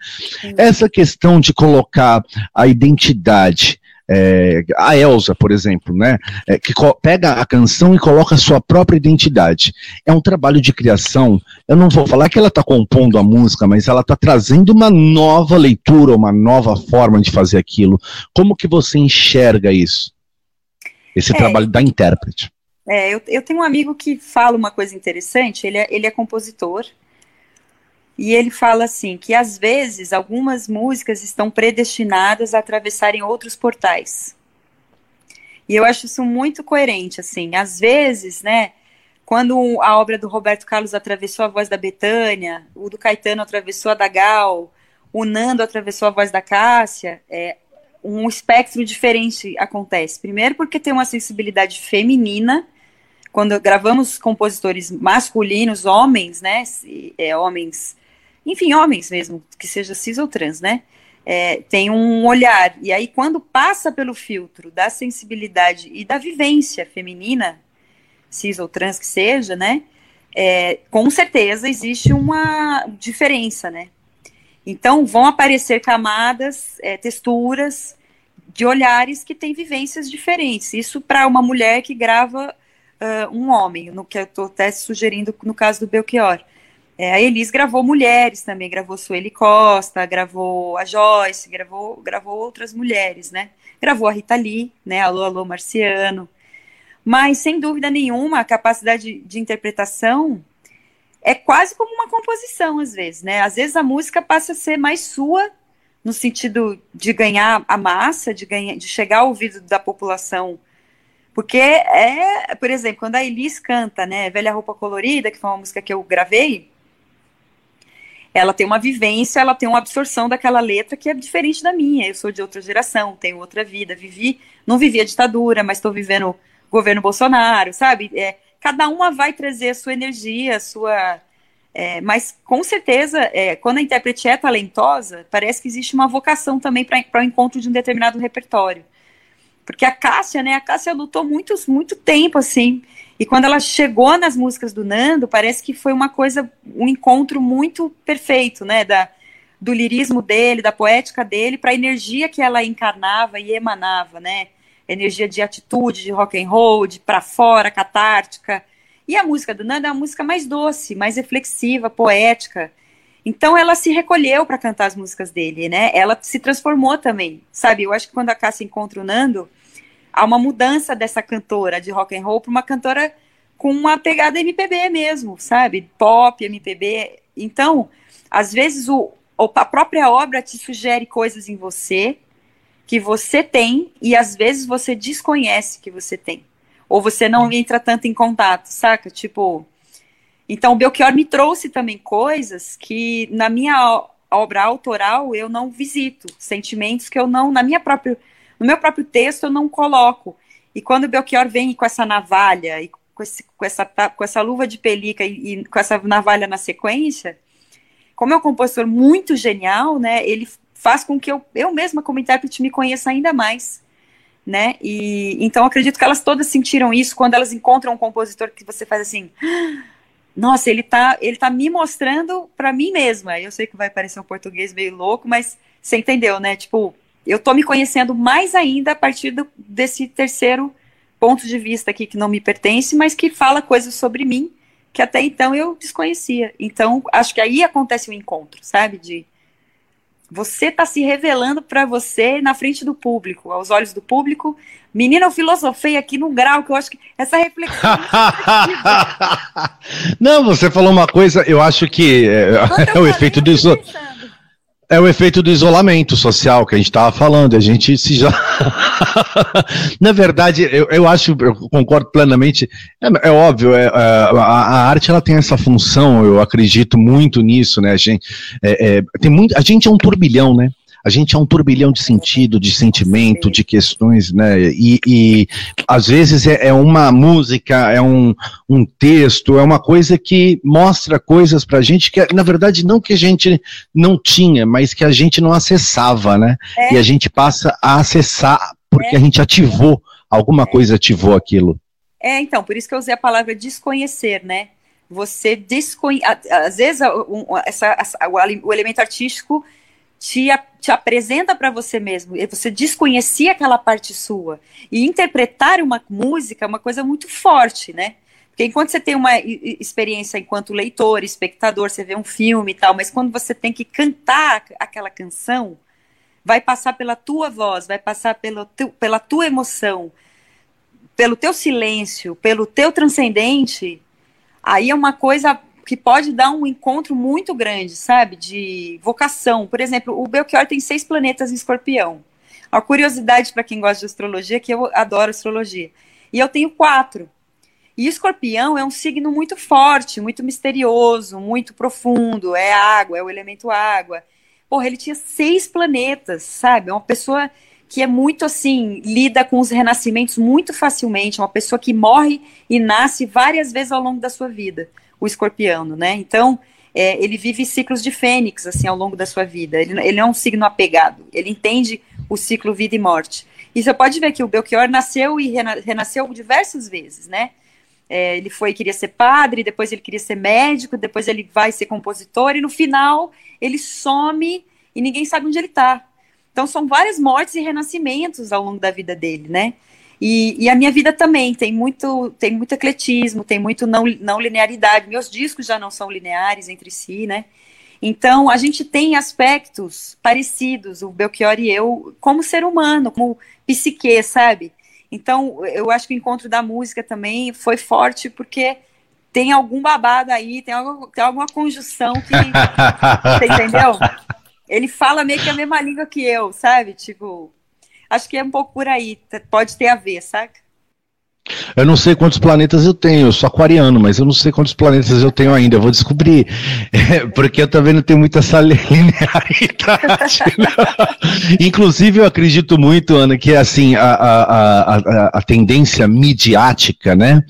Essa questão de colocar a identidade é, a Elsa, por exemplo, né, é, que pega a canção e coloca a sua própria identidade. É um trabalho de criação. Eu não vou falar que ela está compondo a música, mas ela está trazendo uma nova leitura, uma nova forma de fazer aquilo. Como que você enxerga isso? Esse é, trabalho da intérprete. É, eu, eu tenho um amigo que fala uma coisa interessante. Ele é, ele é compositor e ele fala assim que às vezes algumas músicas estão predestinadas a atravessarem outros portais. E eu acho isso muito coerente, assim. Às vezes, né, quando a obra do Roberto Carlos atravessou a voz da Betânia, o do Caetano atravessou a da Gal, o Nando atravessou a voz da Cássia, é, um espectro diferente acontece. Primeiro porque tem uma sensibilidade feminina, quando gravamos compositores masculinos, homens, né, é, homens, enfim, homens mesmo, que seja cis ou trans, né, é, tem um olhar. E aí, quando passa pelo filtro da sensibilidade e da vivência feminina, cis ou trans que seja, né, é, com certeza existe uma diferença, né. Então, vão aparecer camadas, é, texturas de olhares que têm vivências diferentes. Isso para uma mulher que grava uh, um homem, no que eu estou até sugerindo no caso do Belchior. É, a Elis gravou mulheres também, gravou Sueli Costa, gravou a Joyce, gravou, gravou outras mulheres, né? Gravou a Rita Lee, né? Alô, alô, Marciano. Mas, sem dúvida nenhuma, a capacidade de interpretação é quase como uma composição, às vezes, né? Às vezes a música passa a ser mais sua, no sentido de ganhar a massa, de, ganhar, de chegar ao ouvido da população porque é, por exemplo, quando a Elis canta, né, Velha Roupa Colorida, que foi uma música que eu gravei, ela tem uma vivência, ela tem uma absorção daquela letra que é diferente da minha. Eu sou de outra geração, tenho outra vida, vivi, não vivi a ditadura, mas estou vivendo o governo Bolsonaro, sabe? É, cada uma vai trazer a sua energia, a sua. É, mas com certeza, é, quando a intérprete é talentosa, parece que existe uma vocação também para o encontro de um determinado repertório. Porque a Cássia, né? A Cássia lutou muito, muito tempo, assim. E quando ela chegou nas músicas do Nando, parece que foi uma coisa, um encontro muito perfeito, né? Da, do lirismo dele, da poética dele, para a energia que ela encarnava e emanava, né? Energia de atitude, de rock and roll, de para fora, catártica. E a música do Nando é uma música mais doce, mais reflexiva, poética. Então ela se recolheu para cantar as músicas dele, né? Ela se transformou também, sabe? Eu acho que quando a Cássia encontra o Nando, há uma mudança dessa cantora de rock and roll para uma cantora com uma pegada MPB mesmo, sabe? Pop, MPB. Então, às vezes o, a própria obra te sugere coisas em você que você tem e às vezes você desconhece que você tem. Ou você não entra tanto em contato, saca? Tipo, então o Belchior me trouxe também coisas que na minha obra autoral eu não visito, sentimentos que eu não na minha própria no meu próprio texto eu não coloco. E quando o Belchior vem com essa navalha e com, esse, com, essa, com essa luva de pelica e, e, com essa navalha na sequência, como é um compositor muito genial, né, ele faz com que eu, eu mesma, como intérprete, me conheça ainda mais. Né? E então acredito que elas todas sentiram isso quando elas encontram um compositor que você faz assim, nossa, ele tá, ele tá me mostrando para mim mesma. Eu sei que vai parecer um português meio louco, mas você entendeu, né? Tipo, eu estou me conhecendo mais ainda a partir do, desse terceiro ponto de vista aqui que não me pertence, mas que fala coisas sobre mim que até então eu desconhecia. Então, acho que aí acontece o um encontro, sabe? De você está se revelando para você na frente do público, aos olhos do público. Menina, eu filosofei aqui num grau que eu acho que essa reflexão. É não, você falou uma coisa, eu acho que é, é o efeito do. Pensando é o efeito do isolamento social que a gente estava falando, a gente se já. Na verdade, eu, eu acho, eu concordo plenamente. É, é óbvio, é, é, a, a, arte ela tem essa função, eu acredito muito nisso, né? A gente, é, é, tem muito, a gente é um turbilhão, né? A gente é um turbilhão de sentido, de sentimento, de questões, né? E, e às vezes é, é, uma música, é um, um texto, é uma coisa que mostra coisas pra gente que, na verdade, não que a gente não tinha, mas que a gente não acessava, né? É. E a gente passa a acessar porque é. a gente ativou, alguma coisa ativou aquilo. É, então, por isso que eu usei a palavra desconhecer, né? Você desconhece. Às vezes, essa, o elemento artístico te, te apresenta para você mesmo, e você desconhecia aquela parte sua. E interpretar uma música é uma coisa muito forte, né? Porque enquanto você tem uma experiência enquanto leitor, espectador, você vê um filme e tal, mas quando você tem que cantar aquela canção, vai passar pela tua voz, vai passar pelo pela tua emoção, pelo teu silêncio, pelo teu transcendente, aí é uma coisa que pode dar um encontro muito grande, sabe? De vocação. Por exemplo, o Belchior tem seis planetas em escorpião. A curiosidade para quem gosta de astrologia é que eu adoro astrologia. E eu tenho quatro. E escorpião é um signo muito forte, muito misterioso, muito profundo. É água, é o elemento água. Porra, ele tinha seis planetas, sabe? É uma pessoa que é muito assim, lida com os renascimentos muito facilmente, é uma pessoa que morre e nasce várias vezes ao longo da sua vida, o escorpiano, né? Então, é, ele vive ciclos de fênix, assim, ao longo da sua vida. Ele, ele é um signo apegado, ele entende o ciclo vida e morte. E você pode ver que o Belchior nasceu e rena, renasceu diversas vezes, né? É, ele foi queria ser padre, depois ele queria ser médico, depois ele vai ser compositor, e no final ele some e ninguém sabe onde ele está. Então são várias mortes e renascimentos ao longo da vida dele, né? E, e, a minha vida também tem muito, tem muito ecletismo, tem muito não, não linearidade. Meus discos já não são lineares entre si, né? Então a gente tem aspectos parecidos, o Belchior e eu, como ser humano, como psique, sabe? Então eu acho que o encontro da música também foi forte porque tem algum babado aí, tem, algo, tem alguma conjunção que. você entendeu? ele fala meio que a mesma língua que eu, sabe? Tipo, acho que é um pouco por aí, pode ter a ver, saca? Eu não sei quantos planetas eu tenho, eu sou aquariano, mas eu não sei quantos planetas eu tenho ainda, eu vou descobrir, é, porque eu também não tenho muita essa linearidade. Inclusive, eu acredito muito, Ana, que assim, a, a, a, a tendência midiática, né,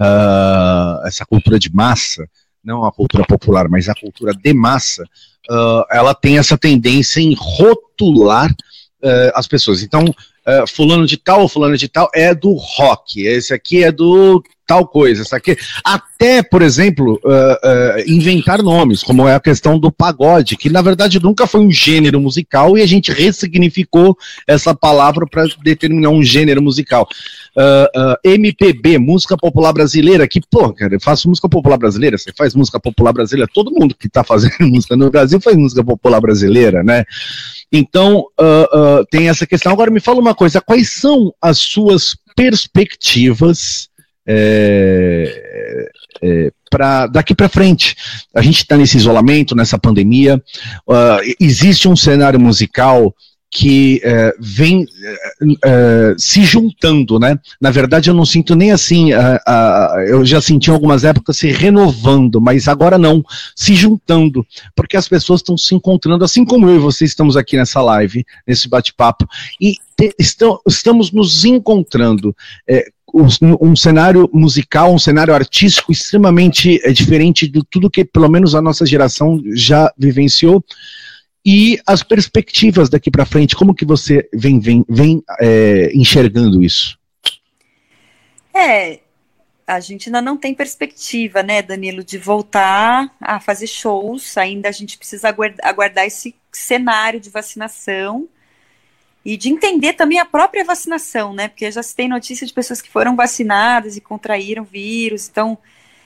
uh, essa cultura de massa, não a cultura popular, mas a cultura de massa, uh, ela tem essa tendência em rotular uh, as pessoas. Então, uh, fulano de tal, fulano de tal é do rock, esse aqui é do tal coisa, aqui. Até, por exemplo, uh, uh, inventar nomes, como é a questão do pagode, que na verdade nunca foi um gênero musical e a gente ressignificou essa palavra para determinar um gênero musical. Uh, MPB, música popular brasileira, que, pô, cara, eu faço música popular brasileira, você faz música popular brasileira, todo mundo que está fazendo música no Brasil faz música popular brasileira, né? Então, tem essa questão. Agora me fala uma coisa, quais são as suas perspectivas é, é, para daqui para frente. A gente está nesse isolamento, nessa pandemia. Uh, existe um cenário musical que uh, vem uh, se juntando, né? Na verdade, eu não sinto nem assim. eu já senti em algumas épocas se renovando, mas agora não, se juntando, porque as pessoas estão se encontrando, assim como eu e você estamos aqui nessa live, nesse bate-papo, e te, estão, estamos nos encontrando. É, um cenário musical, um cenário artístico extremamente é, diferente de tudo que pelo menos a nossa geração já vivenciou e as perspectivas daqui para frente, como que você vem, vem, vem é, enxergando isso? É, a gente ainda não tem perspectiva, né, Danilo, de voltar a fazer shows. Ainda a gente precisa aguardar esse cenário de vacinação e de entender também a própria vacinação, né? Porque já se tem notícia de pessoas que foram vacinadas e contraíram vírus, então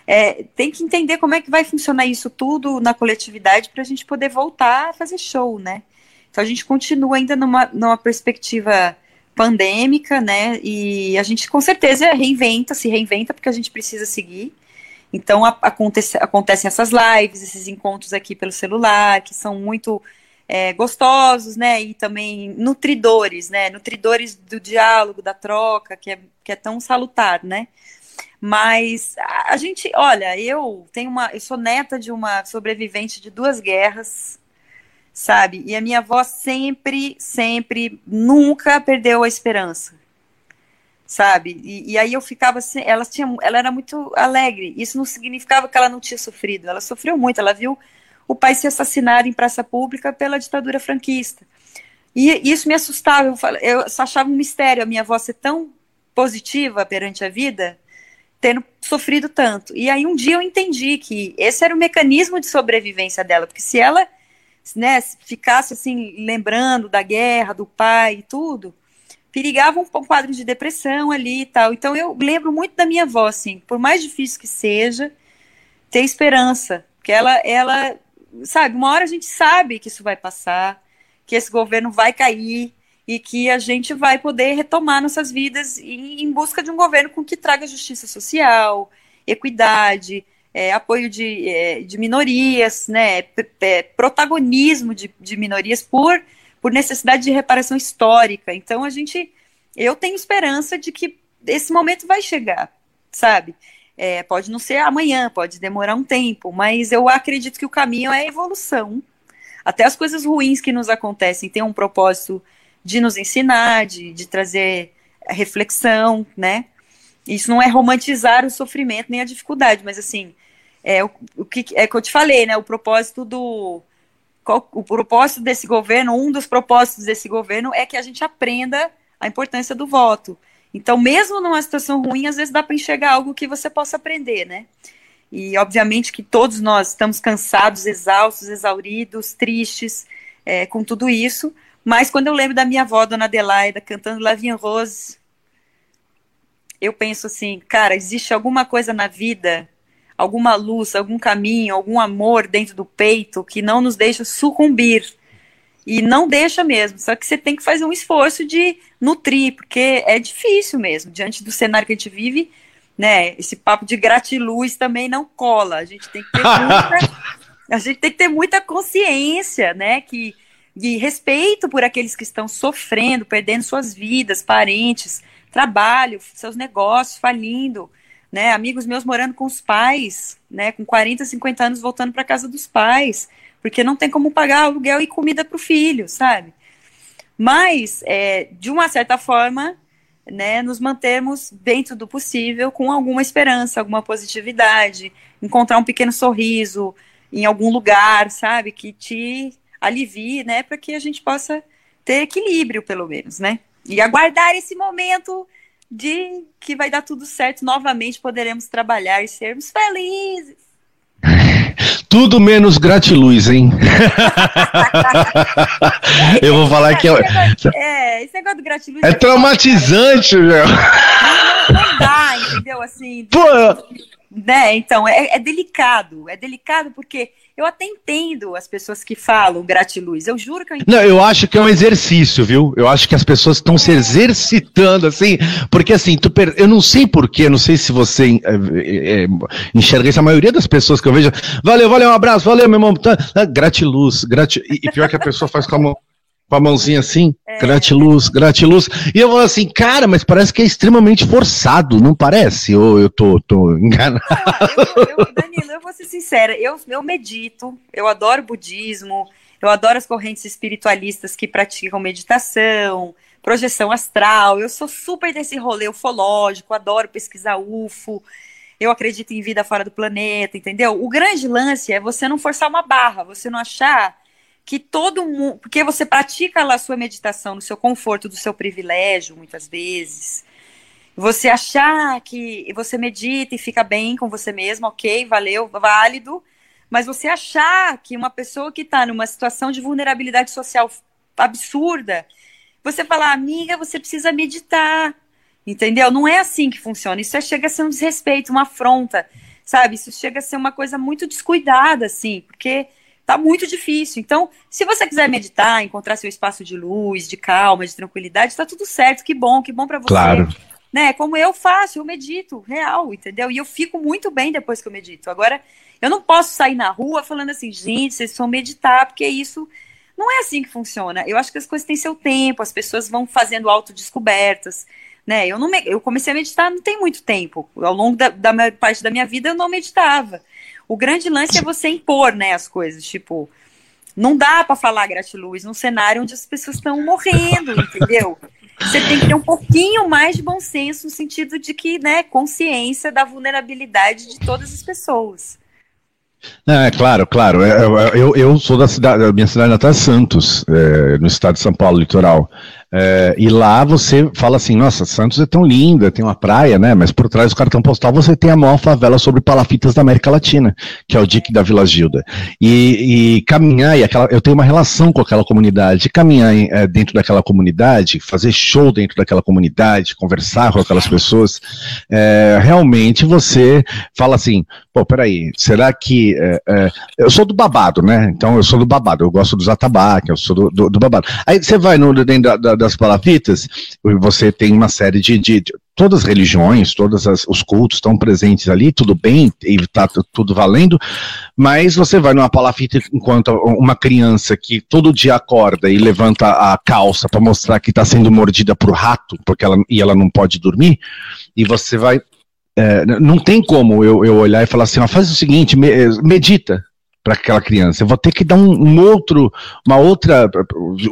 é, tem que entender como é que vai funcionar isso tudo na coletividade para a gente poder voltar a fazer show, né? Então a gente continua ainda numa, numa perspectiva pandêmica, né? E a gente com certeza reinventa, se reinventa, porque a gente precisa seguir. Então a, acontece, acontecem essas lives, esses encontros aqui pelo celular, que são muito é, gostosos, né, e também nutridores, né, nutridores do diálogo, da troca, que é, que é tão salutar, né. Mas a, gente, olha, eu tenho uma, eu sou neta de uma sobrevivente de duas guerras, sabe, e a minha avó sempre, sempre, nunca perdeu a esperança, sabe? E, e, aí eu ficava assim, ela tinha, ela era muito alegre. Isso não significava que ela não tinha sofrido. Ela sofreu muito. Ela viu o pai ser assassinado em praça pública pela ditadura franquista. E isso me assustava, eu, eu achava um mistério a minha avó ser tão positiva perante a vida, tendo sofrido tanto. E aí um dia eu entendi que esse era o mecanismo de sobrevivência dela, porque se ela né, ficasse assim, lembrando da guerra, do pai e tudo, perigava um, um quadro de depressão ali e tal. Então eu lembro muito da minha avó, assim, por mais difícil que seja, ter esperança, porque ela, ela sabe, uma hora a gente sabe que isso vai passar, que esse governo vai cair e que a gente vai poder retomar nossas vidas em, busca de um governo com que traga justiça social, equidade, é, apoio de, é, de minorias, né, protagonismo de, de minorias por, por necessidade de reparação histórica. Então a gente, eu tenho esperança de que esse momento vai chegar, sabe? É, pode não ser amanhã, pode demorar um tempo, mas eu acredito que o caminho é evolução. Até as coisas ruins que nos acontecem têm um propósito de nos ensinar, de, de trazer reflexão, né? Isso não é romantizar o sofrimento nem a dificuldade, mas assim, é o, o que é que eu te falei, né? O propósito do qual, o propósito desse governo, um dos propósitos desse governo é que a gente aprenda a importância do voto. Então, mesmo numa situação ruim, às vezes dá para enxergar algo que você possa aprender, né? E obviamente que todos nós estamos cansados, exaustos, exauridos, tristes é, com tudo isso. Mas quando eu lembro da minha avó, Dona Adelaida, cantando Lavinha Rose, eu penso assim, cara, existe alguma coisa na vida, alguma luz, algum caminho, algum amor dentro do peito que não nos deixa sucumbir. E não deixa mesmo, só que você tem que fazer um esforço de nutrir, porque é difícil mesmo, diante do cenário que a gente vive, né? Esse papo de gratiluz também não cola. A gente tem que ter muita, a gente tem que ter muita consciência, né? Que de respeito por aqueles que estão sofrendo, perdendo suas vidas, parentes, trabalho, seus negócios falindo, né? Amigos meus morando com os pais, né? Com 40, 50 anos voltando para casa dos pais, porque não tem como pagar aluguel e comida para o filho, sabe? Mas, é, de uma certa forma, né, nos mantermos dentro do possível com alguma esperança, alguma positividade, encontrar um pequeno sorriso em algum lugar, sabe, que te alivie, né, para que a gente possa ter equilíbrio, pelo menos, né? E aguardar esse momento de que vai dar tudo certo, novamente poderemos trabalhar e sermos felizes. Tudo menos gratiluz, hein? Eu vou falar que é. É, esse negócio do gratiluz. É, é traumatizante, meu. Não, não, dá, entendeu? Assim. Pô. Né? Então, é, é delicado. É delicado porque eu até entendo as pessoas que falam gratiluz. Eu juro que eu entendo. Não, eu acho que é um exercício, viu? Eu acho que as pessoas estão se exercitando, assim, porque assim, tu per... eu não sei porquê, não sei se você é, é, enxerga isso, a maioria das pessoas que eu vejo, valeu, valeu, um abraço, valeu, meu irmão, tá, gratiluz, gratiluz, e pior que a pessoa faz com a mão com a mãozinha assim, é. gratiluz, gratiluz. E eu vou assim, cara, mas parece que é extremamente forçado, não parece? Ou eu tô, tô enganado? Não, eu, eu, Danilo, eu vou ser sincera, eu, eu medito, eu adoro budismo, eu adoro as correntes espiritualistas que praticam meditação, projeção astral, eu sou super desse rolê ufológico, adoro pesquisar UFO, eu acredito em vida fora do planeta, entendeu? O grande lance é você não forçar uma barra, você não achar que todo mundo. Porque você pratica lá a sua meditação no seu conforto, do seu privilégio, muitas vezes. Você achar que você medita e fica bem com você mesmo, ok, valeu, válido. Mas você achar que uma pessoa que está numa situação de vulnerabilidade social absurda, você falar, amiga, você precisa meditar. Entendeu? Não é assim que funciona. Isso é, chega a ser um desrespeito, uma afronta, sabe? Isso chega a ser uma coisa muito descuidada, assim, porque tá muito difícil. Então, se você quiser meditar, encontrar seu espaço de luz, de calma, de tranquilidade, tá tudo certo. Que bom, que bom para você. Claro. Né? Como eu faço, eu medito, real, entendeu? E eu fico muito bem depois que eu medito. Agora, eu não posso sair na rua falando assim, gente, vocês vão meditar, porque isso não é assim que funciona. Eu acho que as coisas têm seu tempo, as pessoas vão fazendo autodescobertas. Né? Eu, não me... eu comecei a meditar não tem muito tempo. Ao longo da, da maior parte da minha vida eu não meditava. O grande lance é você impor, né, as coisas. Tipo, não dá para falar gratiluz num cenário onde as pessoas estão morrendo, entendeu? Você tem que ter um pouquinho mais de bom senso no sentido de que, né, consciência da vulnerabilidade de todas as pessoas. É, claro, claro. É, é, eu, eu sou da cidade, minha cidade natal é Santos, é, no estado de São Paulo, litoral. É, e lá você fala assim, nossa, Santos é tão linda, tem uma praia, né? Mas por trás do cartão postal você tem a maior favela sobre palafitas da América Latina, que é o Dique da Vila Gilda. E, e caminhar, e aquela, eu tenho uma relação com aquela comunidade, caminhar é, dentro daquela comunidade, fazer show dentro daquela comunidade, conversar com aquelas pessoas, é, realmente você fala assim, pô, peraí, será que. É, é, eu sou do babado, né? Então eu sou do babado, eu gosto dos atabaques, eu sou do, do, do babado. Aí você vai no, dentro da, da das palafitas, você tem uma série de, de, de todas as religiões, todos os cultos estão presentes ali, tudo bem, e está tudo valendo, mas você vai numa palafita enquanto uma criança que todo dia acorda e levanta a calça para mostrar que está sendo mordida por rato, porque ela, e ela não pode dormir, e você vai. É, não tem como eu, eu olhar e falar assim, ó, faz o seguinte, medita, para aquela criança. Eu vou ter que dar um, um, outro, uma outra,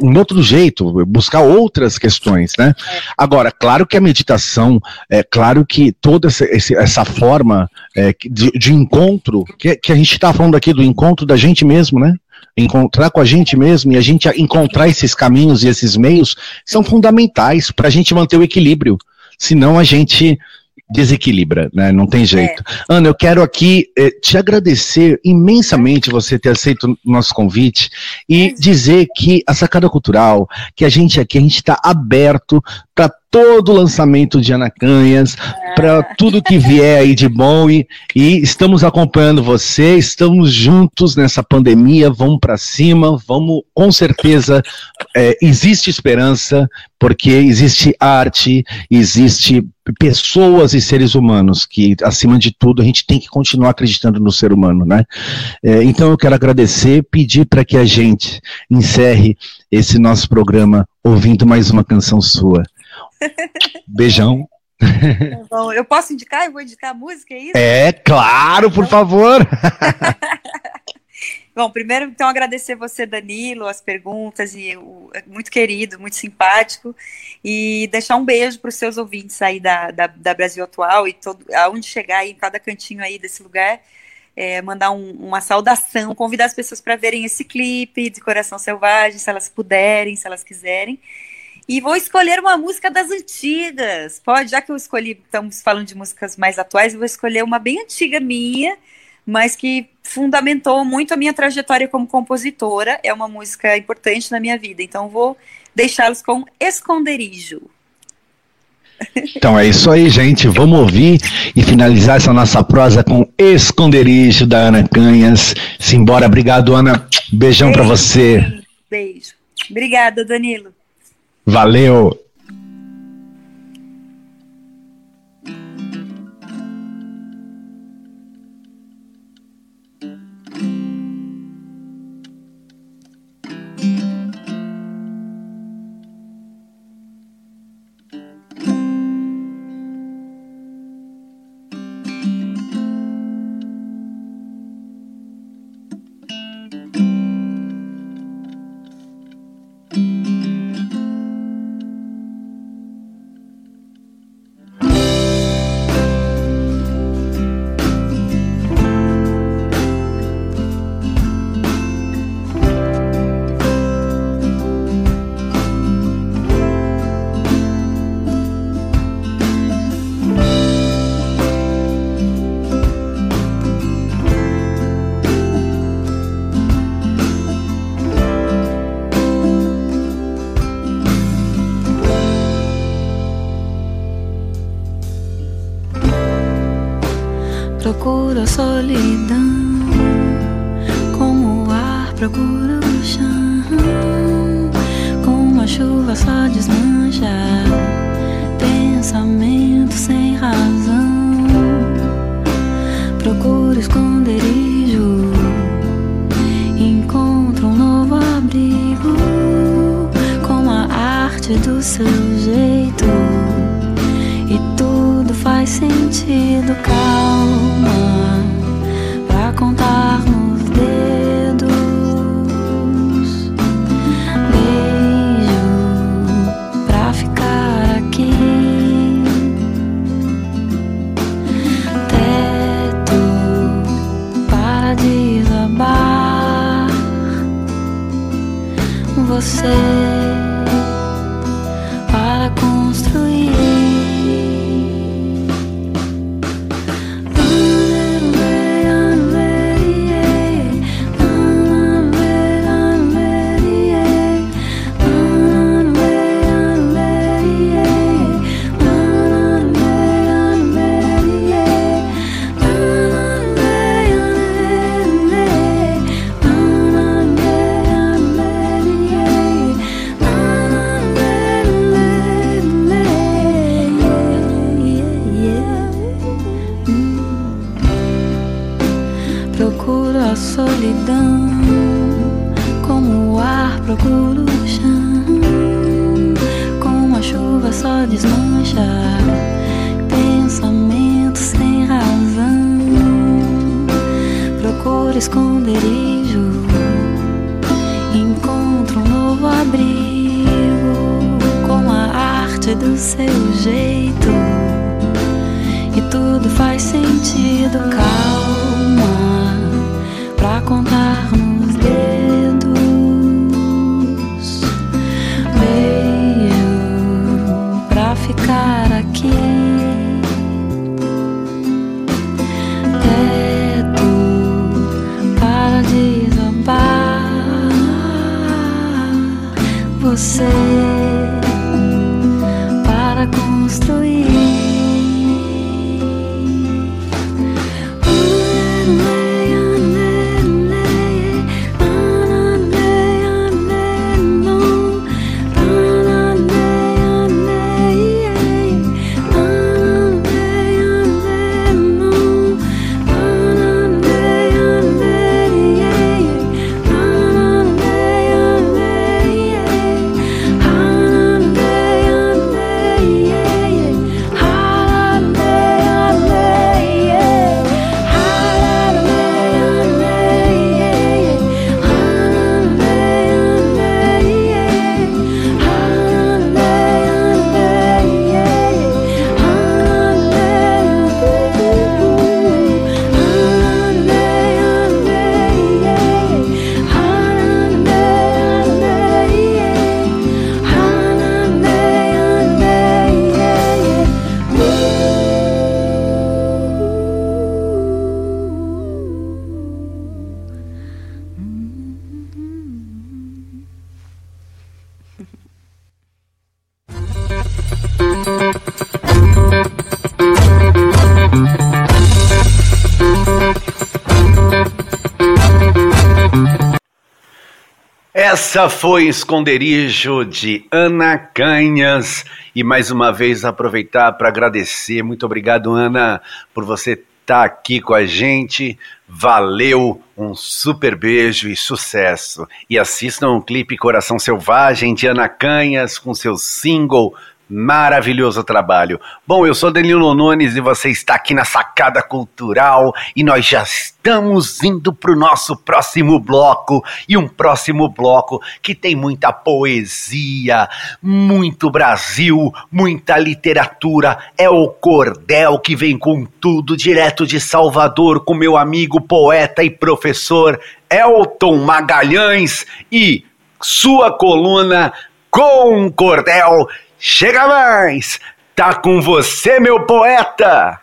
um outro jeito, buscar outras questões, né? Agora, claro que a meditação, é claro que toda essa, essa forma é, de, de, encontro, que, que a gente está falando aqui do encontro da gente mesmo, né? Encontrar com a gente mesmo e a gente encontrar esses caminhos e esses meios são fundamentais para a gente manter o equilíbrio. Senão a gente desequilibra, né? Não tem jeito. É. Ana, eu quero aqui eh, te agradecer imensamente você ter aceito o nosso convite e é. dizer que a Sacada Cultural, que a gente aqui, a gente está aberto para todo lançamento de Anacanhas, é. para tudo que vier aí de bom e, e estamos acompanhando você, estamos juntos nessa pandemia, vamos para cima, vamos, com certeza, é, existe esperança, porque existe arte, existe pessoas e seres humanos, que acima de tudo a gente tem que continuar acreditando no ser humano, né? É, então eu quero agradecer, pedir para que a gente encerre esse nosso programa ouvindo mais uma canção sua. Beijão. Tá bom, eu posso indicar? Eu vou indicar a música, é isso? É, claro, por favor. Bom, primeiro, então, agradecer você, Danilo, as perguntas, e o, é muito querido, muito simpático, e deixar um beijo para os seus ouvintes aí da, da, da, Brasil Atual e todo, aonde chegar aí, em cada cantinho aí desse lugar, é, mandar um, uma saudação, convidar as pessoas para verem esse clipe de Coração Selvagem, se elas puderem, se elas quiserem, e vou escolher uma música das antigas. Pode, já que eu escolhi, estamos falando de músicas mais atuais, eu vou escolher uma bem antiga minha, mas que fundamentou muito a minha trajetória como compositora. É uma música importante na minha vida, então vou deixá-los com Esconderijo. Então é isso aí, gente. Vamos ouvir e finalizar essa nossa prosa com Esconderijo da Ana Canhas. Simbora, obrigado, Ana. Beijão para você. Beijo. Obrigada, Danilo. Valeu! Essa foi Esconderijo de Ana Canhas. E mais uma vez aproveitar para agradecer. Muito obrigado, Ana, por você estar tá aqui com a gente. Valeu, um super beijo e sucesso. E assistam o clipe Coração Selvagem de Ana Canhas com seu single Maravilhoso trabalho. Bom, eu sou Danilo Nunes e você está aqui na Sacada Cultural e nós já estamos indo para o nosso próximo bloco e um próximo bloco que tem muita poesia, muito Brasil, muita literatura. É o Cordel que vem com tudo direto de Salvador com meu amigo poeta e professor Elton Magalhães e sua coluna com Cordel Chega mais! Tá com você, meu poeta!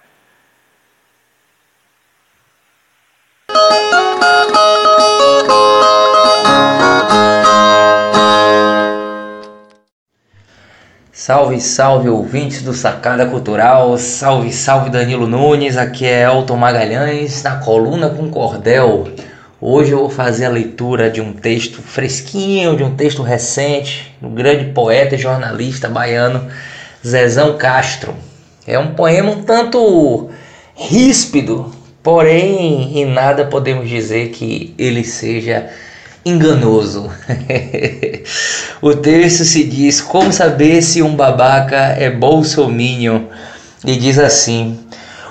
Salve, salve ouvintes do Sacada Cultural, salve, salve Danilo Nunes, aqui é Elton Magalhães na coluna com cordel. Hoje eu vou fazer a leitura de um texto fresquinho, de um texto recente, do grande poeta e jornalista baiano Zezão Castro. É um poema um tanto ríspido, porém em nada podemos dizer que ele seja enganoso. o texto se diz: Como saber se um babaca é bolsominion? E diz assim: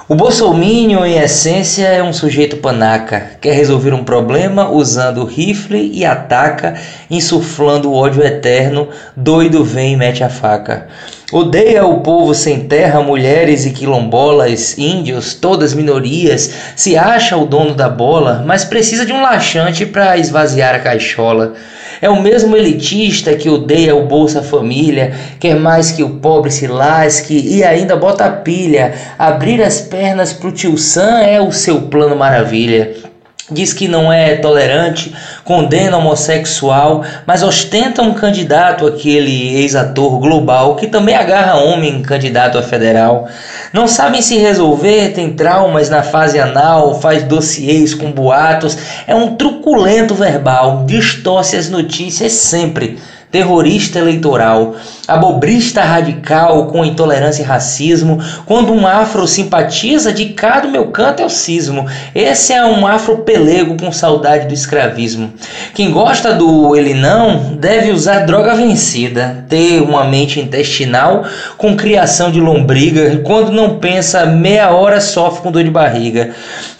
o bolsominion, em essência, é um sujeito panaca. Quer resolver um problema usando rifle e ataca, insuflando o ódio eterno. Doido vem e mete a faca. Odeia o povo sem terra, mulheres e quilombolas, índios, todas minorias. Se acha o dono da bola, mas precisa de um laxante para esvaziar a caixola. É o mesmo elitista que odeia o Bolsa Família, quer mais que o pobre se lasque e ainda bota pilha. Abrir as pernas pro tio Sam é o seu plano maravilha diz que não é tolerante, condena homossexual, mas ostenta um candidato, aquele ex-ator global, que também agarra homem candidato a federal. Não sabem se resolver, tem traumas na fase anal, faz dossiês com boatos, é um truculento verbal, distorce as notícias sempre terrorista eleitoral, abobrista radical com intolerância e racismo. Quando um afro simpatiza, de cá do meu canto é o cismo. Esse é um afro pelego com saudade do escravismo. Quem gosta do ele não deve usar droga vencida, ter uma mente intestinal com criação de lombriga. Quando não pensa meia hora sofre com dor de barriga.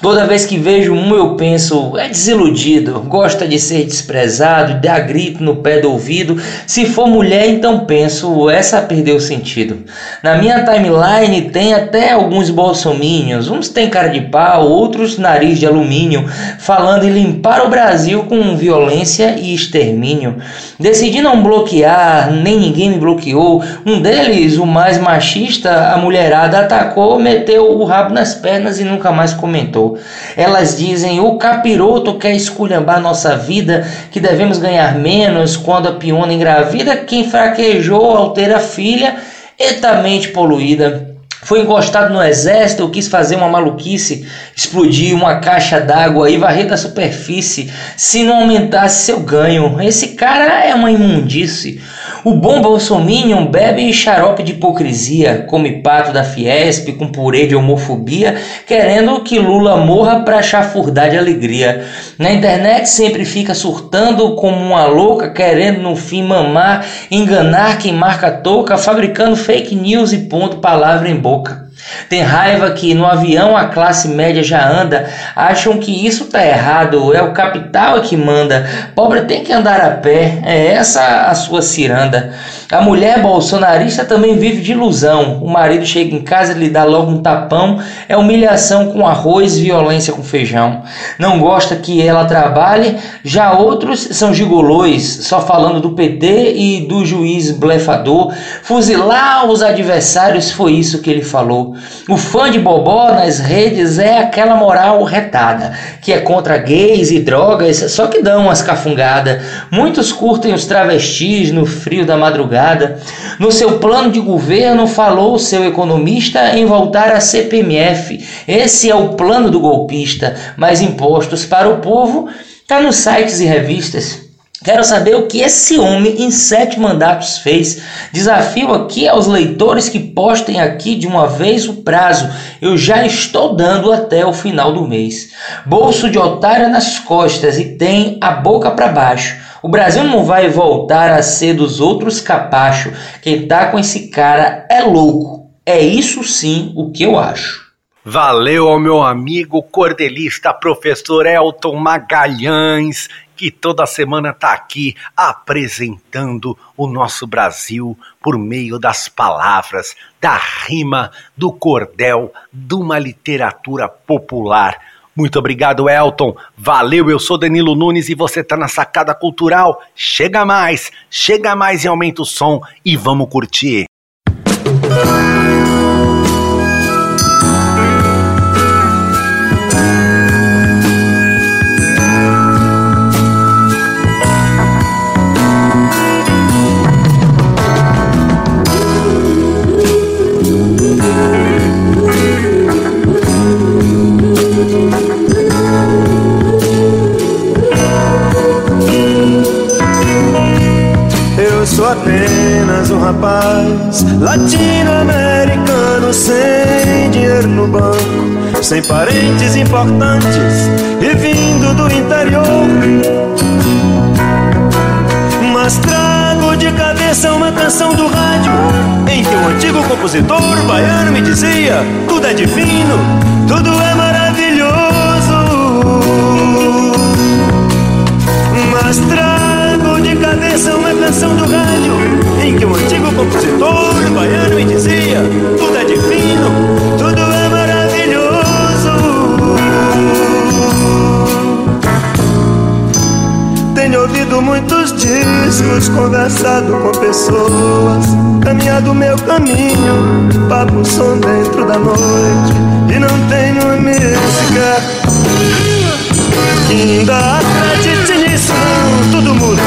Toda vez que vejo um eu penso é desiludido, gosta de ser desprezado, dá grito no pé do ouvido. Se for mulher, então penso, essa perdeu o sentido. Na minha timeline tem até alguns bolsominions, uns têm cara de pau, outros nariz de alumínio, falando em limpar o Brasil com violência e extermínio. Decidi não bloquear, nem ninguém me bloqueou. Um deles, o mais machista, a mulherada atacou, meteu o rabo nas pernas e nunca mais comentou. Elas dizem: o capiroto quer esculhambar nossa vida, que devemos ganhar menos quando a piona engravida. Quem fraquejou ao ter a filha, etamente poluída. Foi encostado no exército, quis fazer uma maluquice, explodir uma caixa d'água e varrer da superfície se não aumentasse seu ganho. Esse cara é uma imundície. O bom bolsominion bebe xarope de hipocrisia, come pato da Fiesp com purê de homofobia, querendo que Lula morra para chafurdar de alegria. Na internet sempre fica surtando como uma louca, querendo no fim mamar, enganar quem marca touca, fabricando fake news e ponto palavra em boca. Tem raiva que no avião a classe média já anda, acham que isso tá errado, é o capital que manda. Pobre tem que andar a pé, é essa a sua ciranda. A mulher bolsonarista também vive de ilusão. O marido chega em casa e lhe dá logo um tapão, é humilhação com arroz, violência com feijão. Não gosta que ela trabalhe, já outros são gigolôs, só falando do PT e do juiz blefador. Fuzilar os adversários foi isso que ele falou. O fã de Bobó nas redes é aquela moral retada, que é contra gays e drogas, só que dão umas cafungadas. Muitos curtem os travestis no frio da madrugada. No seu plano de governo, falou seu economista em voltar à CPMF. Esse é o plano do golpista, mais impostos para o povo. Está nos sites e revistas. Quero saber o que esse homem em sete mandatos fez. Desafio aqui aos leitores que postem aqui de uma vez o prazo. Eu já estou dando até o final do mês. Bolso de otária nas costas e tem a boca para baixo. O Brasil não vai voltar a ser dos outros capacho. Quem tá com esse cara é louco. É isso sim o que eu acho. Valeu ao meu amigo cordelista, professor Elton Magalhães que toda semana está aqui apresentando o nosso Brasil por meio das palavras, da rima, do cordel, de uma literatura popular. Muito obrigado, Elton. Valeu, eu sou Danilo Nunes e você está na Sacada Cultural. Chega mais, chega mais e aumenta o som e vamos curtir. Apenas um rapaz latino-americano sem dinheiro no banco, sem parentes importantes e vindo do interior. Mas trago de cabeça uma canção do rádio em que um antigo compositor baiano me dizia: tudo é divino, tudo é maravilhoso. Mas trago canção do rádio em que um antigo compositor baiano me dizia: tudo é divino, tudo é maravilhoso. Tenho ouvido muitos discos, conversado com pessoas, caminhado meu caminho, papo som dentro da noite e não tenho música ainda acredite nisso, tudo muda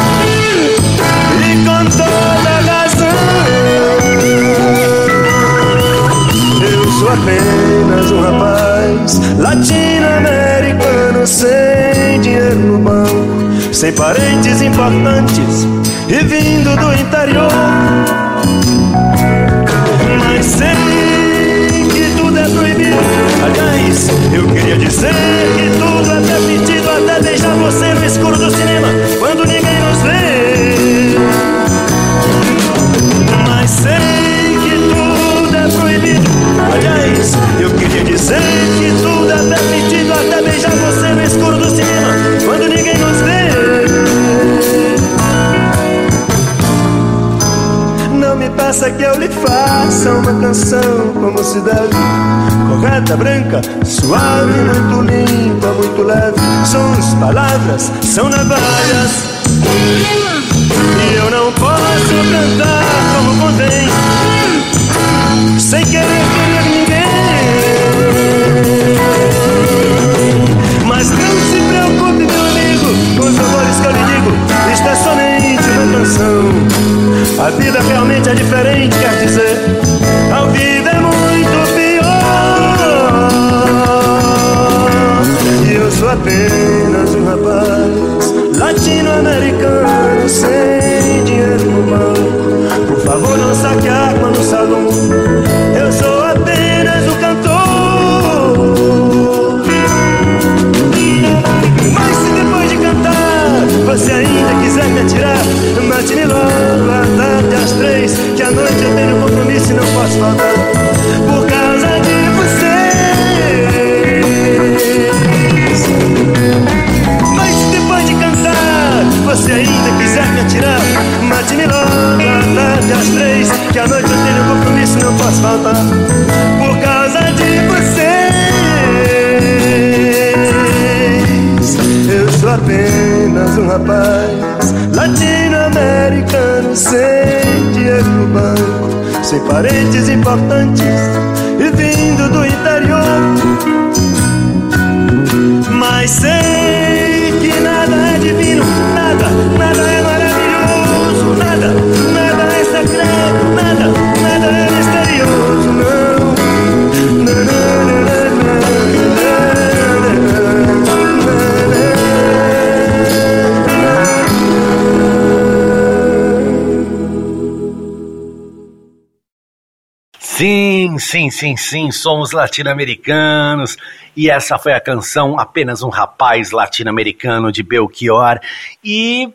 apenas um rapaz latino-americano sem dinheiro no banco, sem parentes importantes e vindo do interior. Mas sei que tudo é proibido. Aliás, eu queria dizer que tudo é permitido até deixar você no escuro do cinema quando ninguém Eu queria dizer que tudo é permitido até beijar você no escuro do cinema quando ninguém nos vê. Não me peça que eu lhe faça uma canção como deve. Correta, branca, suave, muito limpa, muito leve. Sons, palavras, são navalhas. E eu não posso cantar como convém, sem querer ferir ninguém. Mas não se preocupe, meu amigo, com os amores que eu lhe digo. Isto é somente uma canção. A vida realmente é diferente, quer dizer, a vida é muito pior. E eu sou apenas um rapaz latino-americano sem dinheiro no banco. Por favor, não saque a arma no salão. Eu sou apenas um me atirar, mate-me logo à tarde às três, que à noite eu tenho compromisso e não posso faltar. Por causa de vocês. Mas depois de cantar você ainda quiser me atirar, mate-me logo à tarde às três, que à noite eu tenho compromisso e não posso faltar. Por causa de vocês. Eu sou apenas um rapaz sem dinheiro no banco, sem parentes importantes e vindo do interior. Mas sei Sim, sim, sim, sim, somos latino-americanos. E essa foi a canção Apenas um Rapaz Latino-Americano de Belchior. E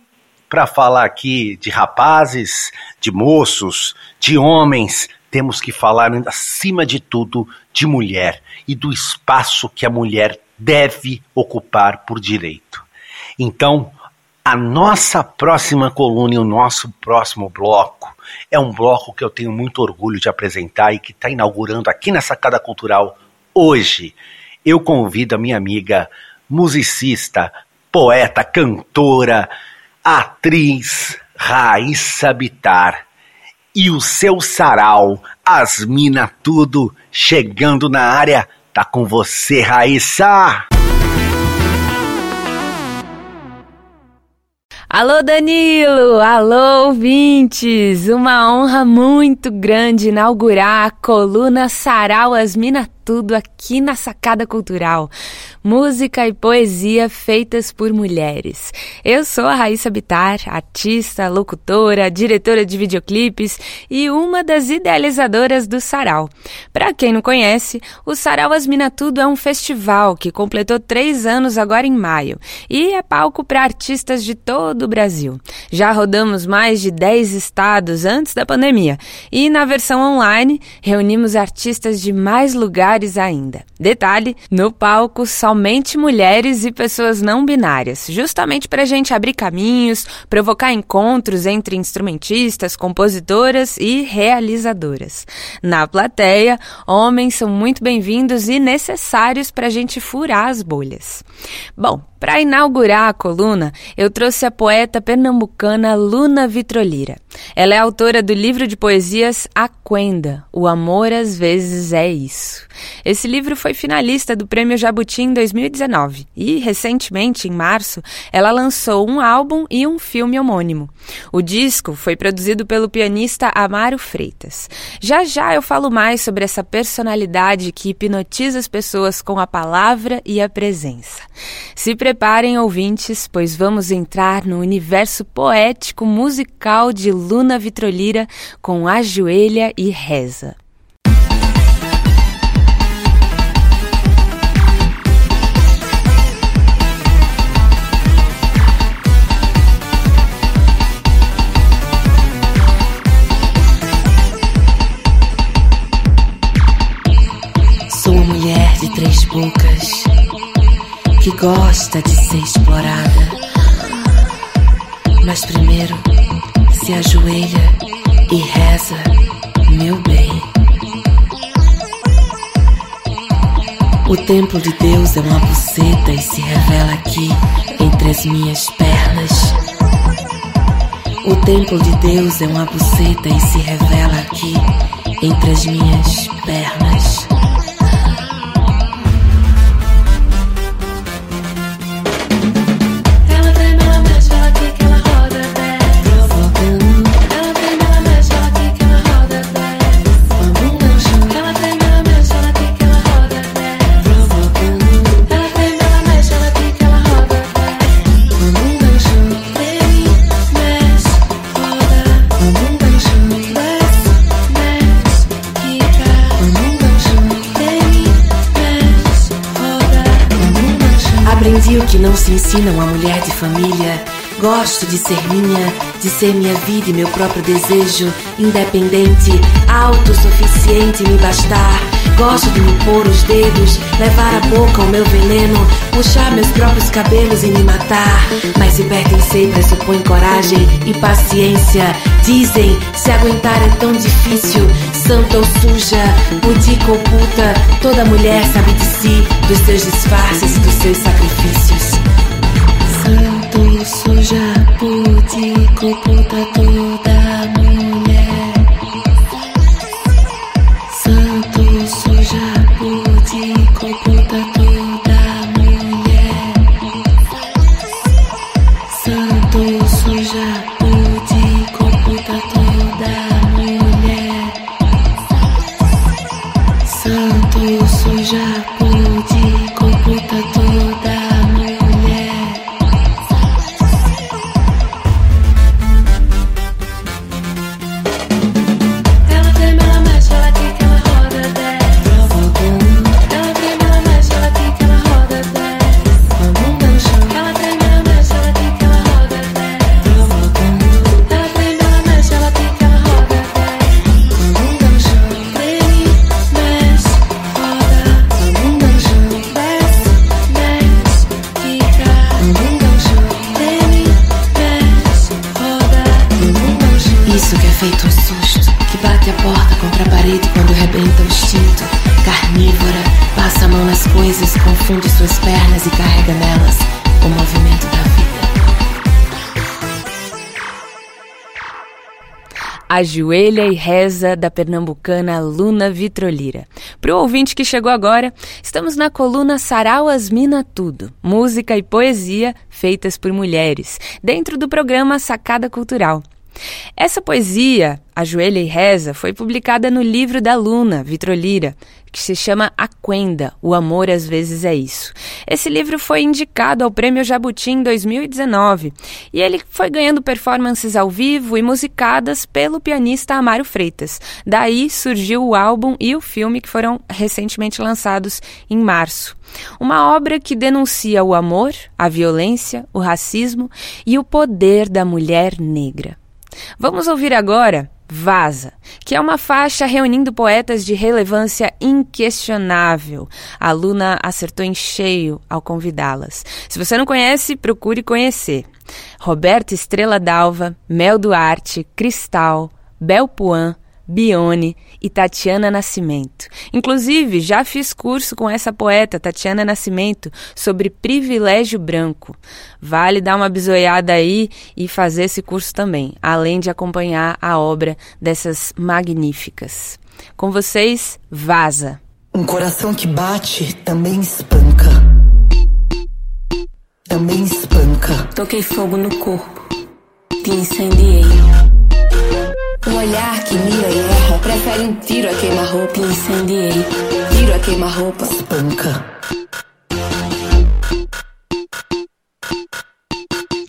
para falar aqui de rapazes, de moços, de homens, temos que falar, acima de tudo, de mulher e do espaço que a mulher deve ocupar por direito. Então, a nossa próxima coluna e o nosso próximo bloco é um bloco que eu tenho muito orgulho de apresentar e que está inaugurando aqui na Sacada Cultural hoje. Eu convido a minha amiga musicista, poeta, cantora, atriz Raíssa Bitar e o seu sarau, as mina tudo, chegando na área. Tá com você, Raíssa! Alô Danilo, alô ouvintes, uma honra muito grande inaugurar a coluna Sarau As Mina Tudo aqui na Sacada Cultural. Música e poesia feitas por mulheres. Eu sou a Raíssa Bitar, artista, locutora, diretora de videoclipes e uma das idealizadoras do Sarau. Para quem não conhece, o Sarau As Mina Tudo é um festival que completou três anos agora em maio e é palco para artistas de todo o Brasil. Já rodamos mais de 10 estados antes da pandemia e na versão online reunimos artistas de mais lugares ainda. Detalhe: no palco somente mulheres e pessoas não binárias, justamente para a gente abrir caminhos, provocar encontros entre instrumentistas, compositoras e realizadoras. Na plateia, homens são muito bem-vindos e necessários para a gente furar as bolhas. Bom, para inaugurar a coluna, eu trouxe a poeta pernambucana Luna Vitrolira. Ela é autora do livro de poesias Aquenda, O Amor às Vezes é Isso. Esse livro foi finalista do Prêmio Jabuti em 2019 e, recentemente, em março, ela lançou um álbum e um filme homônimo. O disco foi produzido pelo pianista Amaro Freitas. Já já eu falo mais sobre essa personalidade que hipnotiza as pessoas com a palavra e a presença. Se preparem, ouvintes, pois vamos entrar no universo poético musical de Luna Vitrolira com Ajoelha e Reza. Sou mulher de três bocas que gosta de ser explorada. Mas primeiro se ajoelha e reza, meu bem. O templo de Deus é uma buceta e se revela aqui entre as minhas pernas. O templo de Deus é uma buceta e se revela aqui entre as minhas pernas. O que não se ensina uma mulher de família. Gosto de ser minha, de ser minha vida e meu próprio desejo, independente, autossuficiente, me bastar. Gosto de me pôr os dedos, levar à boca o meu veneno, puxar meus próprios cabelos e me matar. Mas se pertencer pressupõe coragem e paciência. Dizem, se aguentar é tão difícil, santa ou suja, pudica ou puta, toda mulher sabe de si, dos seus disfarces e dos seus sacrifícios. Santo, suja, pudico, puta, toda Ajoelha e Reza, da pernambucana Luna Vitrolira. Para o ouvinte que chegou agora, estamos na coluna Sarauas Mina Tudo, música e poesia feitas por mulheres, dentro do programa Sacada Cultural. Essa poesia, Ajoelha e Reza, foi publicada no livro da Luna, Vitrolira, que se chama Aquenda, O Amor às Vezes é Isso. Esse livro foi indicado ao Prêmio Jabuti em 2019 e ele foi ganhando performances ao vivo e musicadas pelo pianista Amaro Freitas. Daí surgiu o álbum e o filme que foram recentemente lançados em março. Uma obra que denuncia o amor, a violência, o racismo e o poder da mulher negra. Vamos ouvir agora Vaza, que é uma faixa reunindo poetas de relevância inquestionável. A Luna acertou em cheio ao convidá-las. Se você não conhece, procure conhecer. Roberta Estrela Dalva, Mel Duarte, Cristal, Bel Puan, Bione e Tatiana Nascimento. Inclusive, já fiz curso com essa poeta, Tatiana Nascimento, sobre privilégio branco. Vale dar uma bisoiada aí e fazer esse curso também, além de acompanhar a obra dessas magníficas. Com vocês, Vaza. Um coração que bate também espanca. Também espanca. Toquei fogo no corpo, te incendiei. Um olhar que mira e erra, prefere um tiro a queima-roupa. Incendiei, tiro a queima-roupa. Espanca.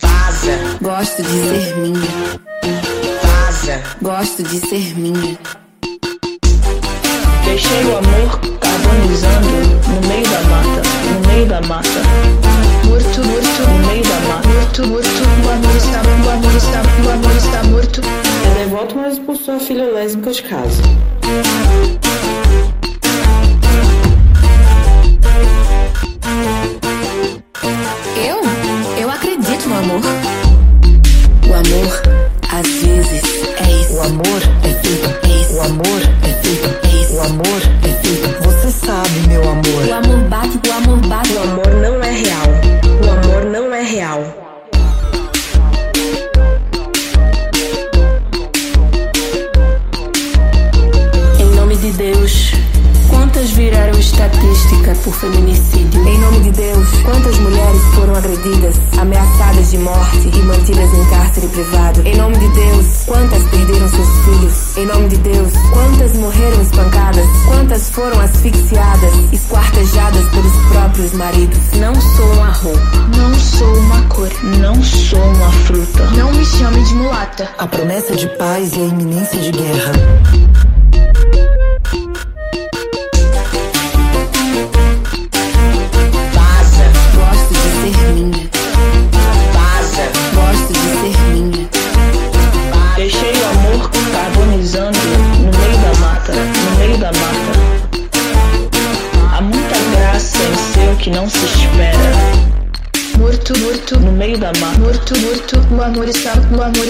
Vaza. Gosto de ser minha. Vaza. Gosto de ser minha. Deixei o amor carbonizando no meio da mata, no meio da mata. Morto, morto, no meio da mata. Morto, morto, o amor está, o amor está, o amor está morto. É devoto, mas expulsou a filha lésbica de casa. Eu? Eu acredito no amor. O amor, às vezes, é isso. O amor é é isso. O amor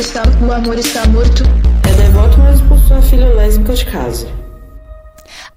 está, o amor está morto. É devoto, mas expulsou a filha lésbica de casa.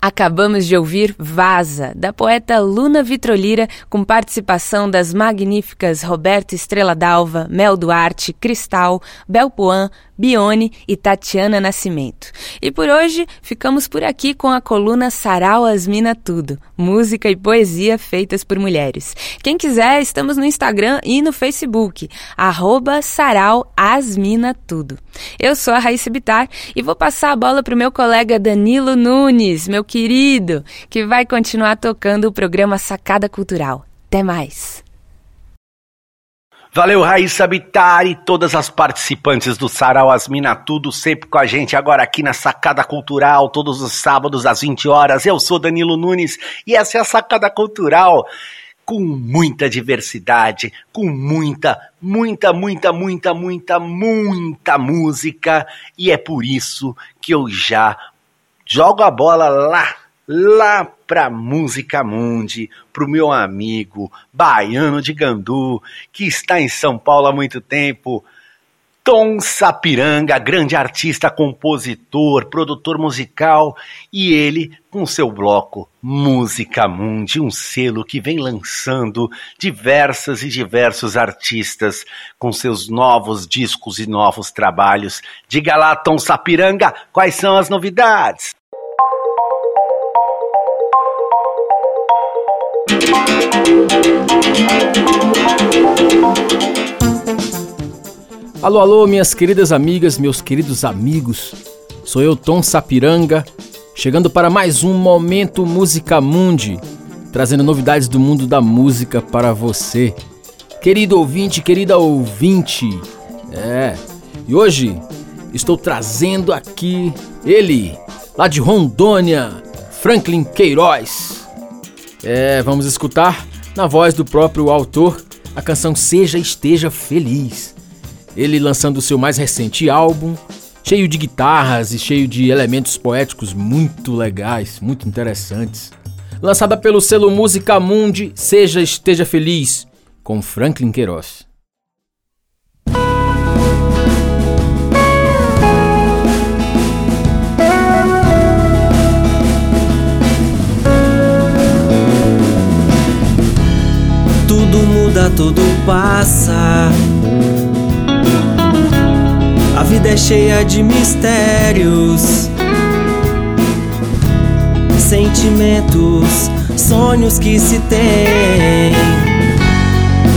Acabamos de ouvir Vaza, da poeta Luna Vitrolira, com participação das magníficas Roberto Estrela Dalva, Mel Duarte, Cristal, Bel Puan, Bione e Tatiana Nascimento. E por hoje ficamos por aqui com a coluna Sarau Asmina Tudo, música e poesia feitas por mulheres. Quem quiser, estamos no Instagram e no Facebook, arroba Sarau Asmina Tudo. Eu sou a Raíssa Bitar e vou passar a bola para o meu colega Danilo Nunes, meu querido, que vai continuar tocando o programa Sacada Cultural. Até mais! Valeu, Raíssa Bittar e todas as participantes do Sarau Asmina Tudo, sempre com a gente agora aqui na Sacada Cultural, todos os sábados às 20 horas. Eu sou Danilo Nunes e essa é a Sacada Cultural com muita diversidade, com muita, muita, muita, muita, muita, muita música e é por isso que eu já jogo a bola lá lá pra Música Mundi, pro meu amigo baiano de Gandu, que está em São Paulo há muito tempo, Tom Sapiranga, grande artista, compositor, produtor musical, e ele com seu bloco Música Mundi, um selo que vem lançando diversas e diversos artistas com seus novos discos e novos trabalhos. Diga lá, Tom Sapiranga, quais são as novidades? Alô, alô, minhas queridas amigas, meus queridos amigos. Sou eu, Tom Sapiranga, chegando para mais um Momento Música Mundi, trazendo novidades do mundo da música para você. Querido ouvinte, querida ouvinte. É, e hoje estou trazendo aqui ele, lá de Rondônia, Franklin Queiroz. É, vamos escutar na voz do próprio autor a canção Seja Esteja Feliz. Ele lançando o seu mais recente álbum, cheio de guitarras e cheio de elementos poéticos muito legais, muito interessantes. Lançada pelo selo Música Mundi, Seja Esteja Feliz, com Franklin Queiroz. Tudo passa. A vida é cheia de mistérios, sentimentos, sonhos que se tem.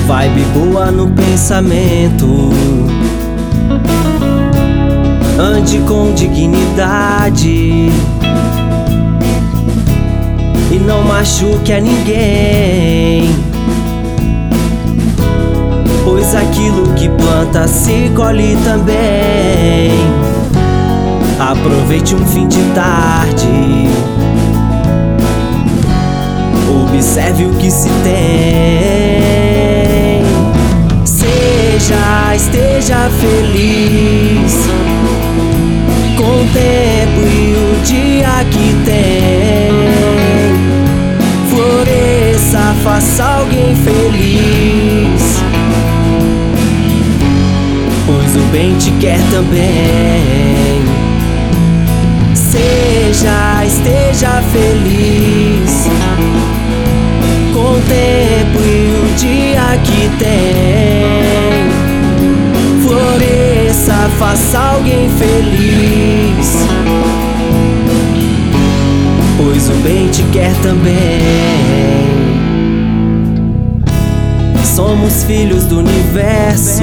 Vibe boa no pensamento. Ande com dignidade e não machuque a ninguém. Pois aquilo que planta se colhe também. Aproveite um fim de tarde. Observe o que se tem. Seja, esteja feliz com o tempo e o dia que tem. Floresça, faça alguém feliz. Pois o bem te quer também. Seja, esteja feliz com o tempo e o dia que tem. Floresça, faça alguém feliz. Pois o bem te quer também. Somos filhos do universo,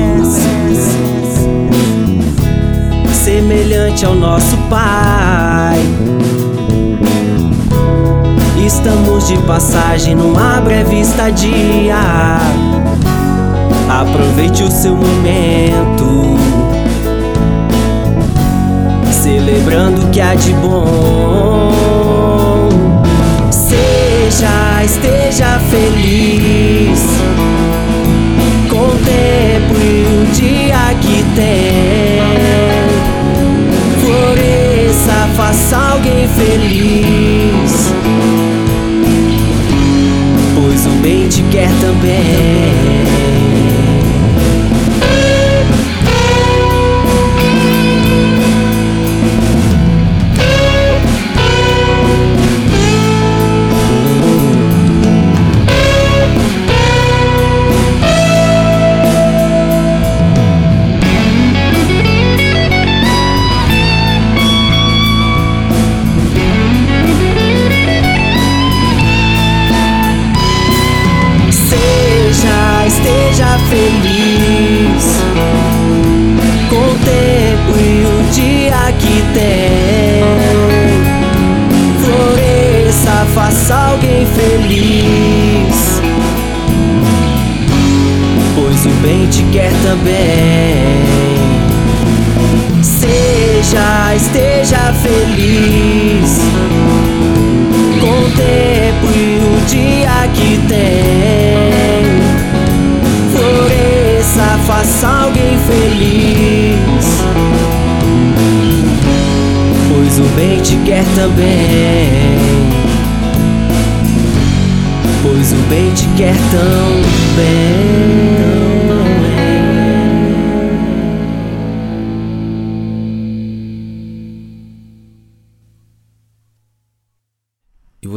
semelhante ao nosso Pai. Estamos de passagem numa breve estadia. Aproveite o seu momento, celebrando o que há de bom. Seja, esteja feliz com o tem. Floresça, faça alguém feliz. Pois o bem te quer também.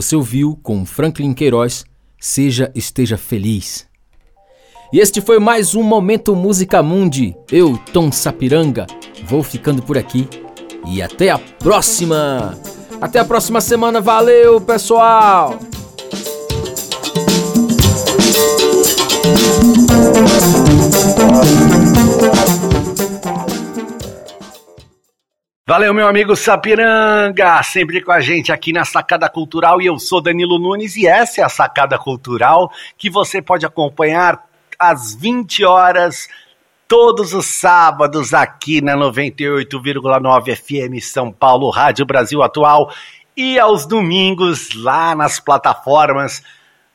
Você ouviu com Franklin Queiroz, Seja Esteja Feliz. E este foi mais um Momento Música Mundi. Eu, Tom Sapiranga, vou ficando por aqui e até a próxima! Até a próxima semana, valeu pessoal! Valeu, meu amigo Sapiranga, sempre com a gente aqui na Sacada Cultural. E eu sou Danilo Nunes e essa é a Sacada Cultural que você pode acompanhar às 20 horas todos os sábados aqui na 98,9 FM São Paulo, Rádio Brasil Atual e aos domingos lá nas plataformas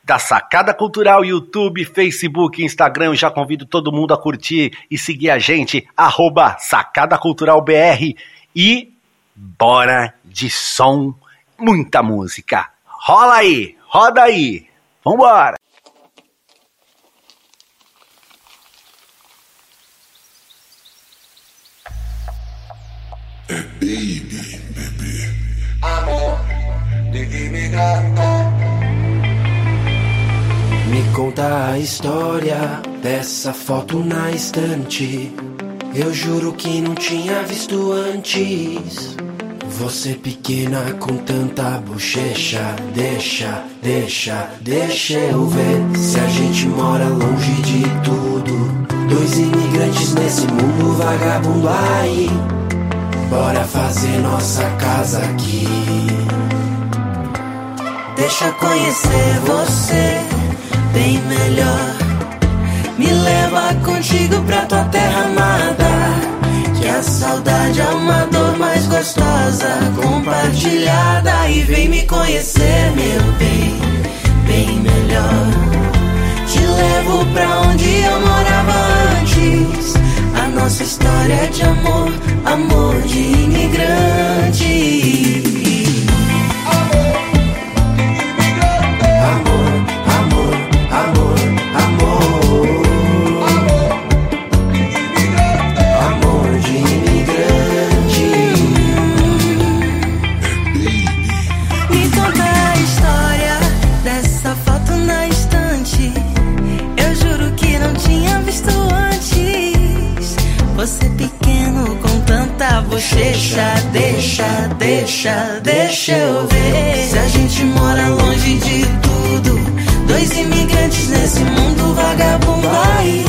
da Sacada Cultural, YouTube, Facebook, Instagram. Eu já convido todo mundo a curtir e seguir a gente, arroba Sacada Cultural BR. E bora de som, muita música. Rola aí, roda aí. Vambora. Baby, baby. Amor de imigranto. Me conta a história dessa foto na estante. Eu juro que não tinha visto antes. Você pequena com tanta bochecha. Deixa, deixa, deixa eu ver. Se a gente mora longe de tudo. Dois imigrantes nesse mundo vagabundo aí. Bora fazer nossa casa aqui. Deixa conhecer você bem melhor. Me leva contigo pra tua terra amada. Que a saudade é uma dor mais gostosa, compartilhada. E vem me conhecer, meu bem, bem melhor. Te levo pra onde eu morava antes. A nossa história de amor, amor de imigrante. Bochecha. Deixa, deixa, deixa eu ver. Se a gente mora longe de tudo. Dois imigrantes nesse mundo vagabundo aí.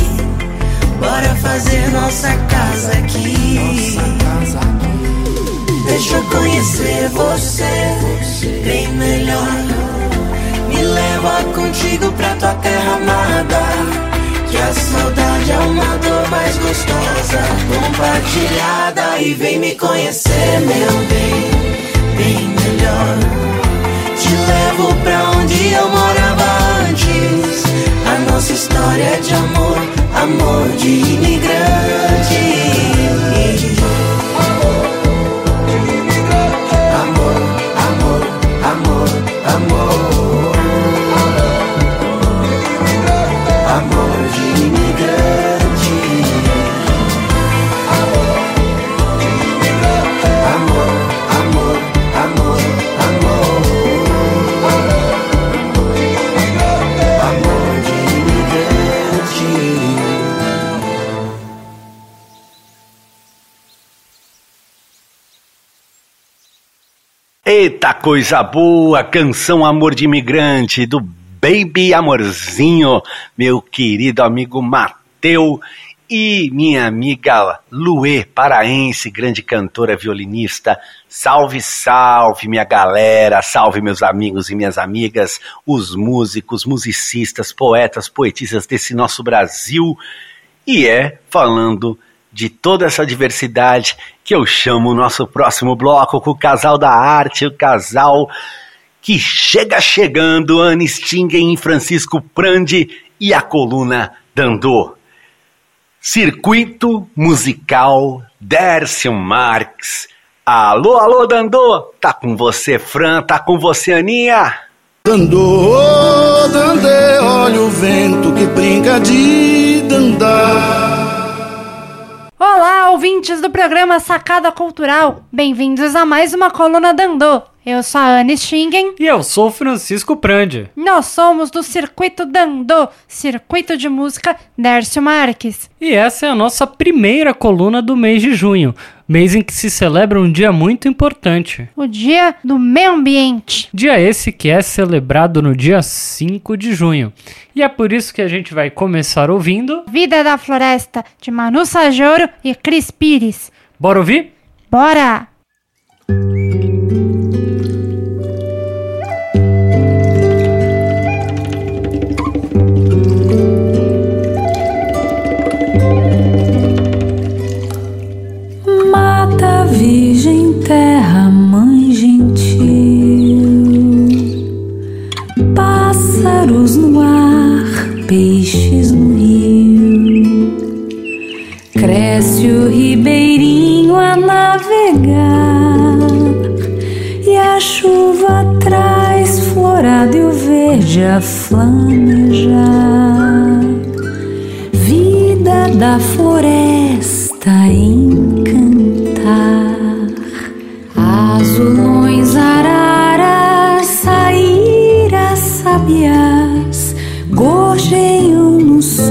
Bora fazer nossa casa aqui. Deixa eu conhecer você bem melhor. Me leva contigo pra tua terra amada. Que a saudade é uma dor mais gostosa, compartilhada. E vem me conhecer, meu bem, bem melhor. Te levo pra onde eu morava antes. A nossa história é de amor, amor de imigrante. Coisa boa, canção Amor de Imigrante do Baby Amorzinho, meu querido amigo Mateu e minha amiga Luê Paraense, grande cantora violinista. Salve, salve, minha galera, salve meus amigos e minhas amigas, os músicos, musicistas, poetas, poetisas desse nosso Brasil. E é falando de toda essa diversidade que eu chamo o nosso próximo bloco com o casal da arte, o casal que chega chegando, Anne Stingen e Francisco Prandi e a coluna Dandô. Circuito musical Dércio Marx. Alô, alô, Dandô! Tá com você, Fran? Tá com você, Aninha? Dandô, dandê, olha o vento que brinca de dandar. Olá, ouvintes do programa Sacada Cultural. Bem-vindos a mais uma coluna Dandô. Eu sou a Anne Stingen. E eu sou o Francisco Prandi. Nós somos do Circuito Dandô, Circuito de Música Dércio Marques. E essa é a nossa primeira coluna do mês de junho, mês em que se celebra um dia muito importante. O Dia do Meio Ambiente. Dia esse que é celebrado no dia 5 de junho. E é por isso que a gente vai começar ouvindo. Vida da Floresta, de Manu Sajoro e Cris Pires. Bora ouvir? Bora! Peixes no rio, cresce o ribeirinho a navegar, e a chuva traz florado e o verde a flamejar vida da floresta encantar. Azulões, araras,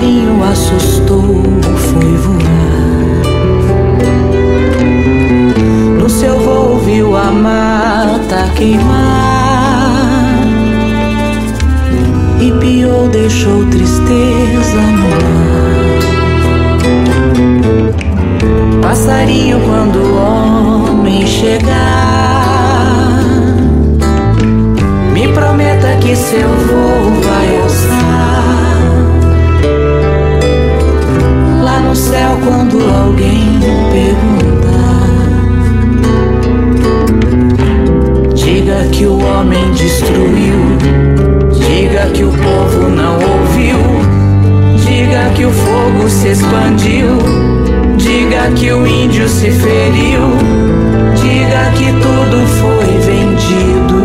Passarinho assustou, foi voar. No seu voo viu a mata queimar. E piou, deixou tristeza no ar. Passarinho, quando o homem chegar, me prometa que seu voo céu, quando alguém perguntar, diga que o homem destruiu. Diga que o povo não ouviu. Diga que o fogo se expandiu. Diga que o índio se feriu. Diga que tudo foi vendido.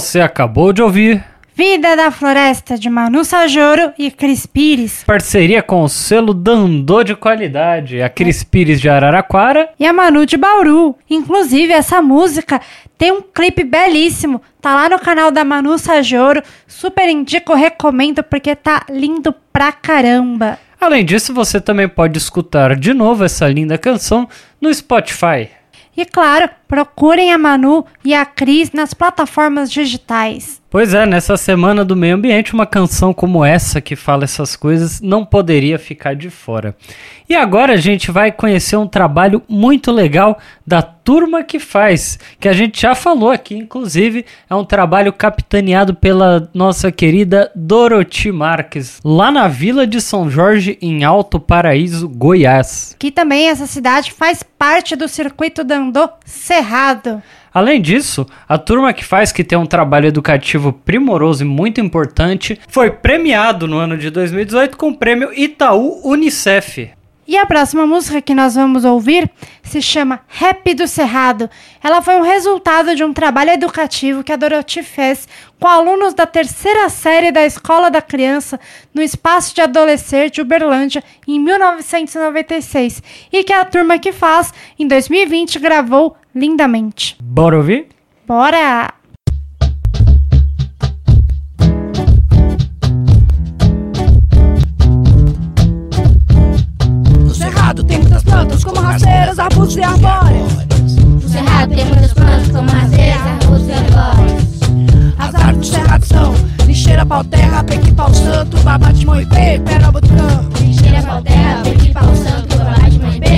Você acabou de ouvir Vida da Floresta de Manu Sajoro e Cris Pires. parceria com o selo Dandô de qualidade, a Cris Pires de Araraquara. E a Manu de Bauru. Inclusive, essa música tem um clipe belíssimo. Tá lá no canal da Manu Sajoro. Super indico, recomendo, porque tá lindo pra caramba. Além disso, você também pode escutar de novo essa linda canção no Spotify. E claro, procurem a Manu e a Cris nas plataformas digitais. Pois é, nessa semana do meio ambiente, uma canção como essa que fala essas coisas não poderia ficar de fora. E agora a gente vai conhecer um trabalho muito legal da turma que faz, que a gente já falou aqui, inclusive, é um trabalho capitaneado pela nossa querida Doroti Marques, lá na Vila de São Jorge, em Alto Paraíso, Goiás. Que também essa cidade faz parte do circuito Dandô Cerrado. Além disso, a turma que faz que tem um trabalho educativo primoroso e muito importante foi premiado no ano de 2018 com o prêmio Itaú Unicef. E a próxima música que nós vamos ouvir se chama Rap do Cerrado. Ela foi um resultado de um trabalho educativo que a Dorothy fez com alunos da terceira série da Escola da Criança no Espaço de Adolescer de Uberlândia em 1996 e que a turma que faz em 2020 gravou lindamente. Bora ouvir? Bora! No cerrado tem muitas plantas, como rasteiras, arbustos e arbóreas. No cerrado tem muitas plantas, como rasteiras, arbustos e arbóreas. As árvores do cerrado são lixeira, pau terra, pequi, pau santo, babate, moipê, peroba do campo. Lixeira, pau terra, pequi, pau santo, babate, moipê,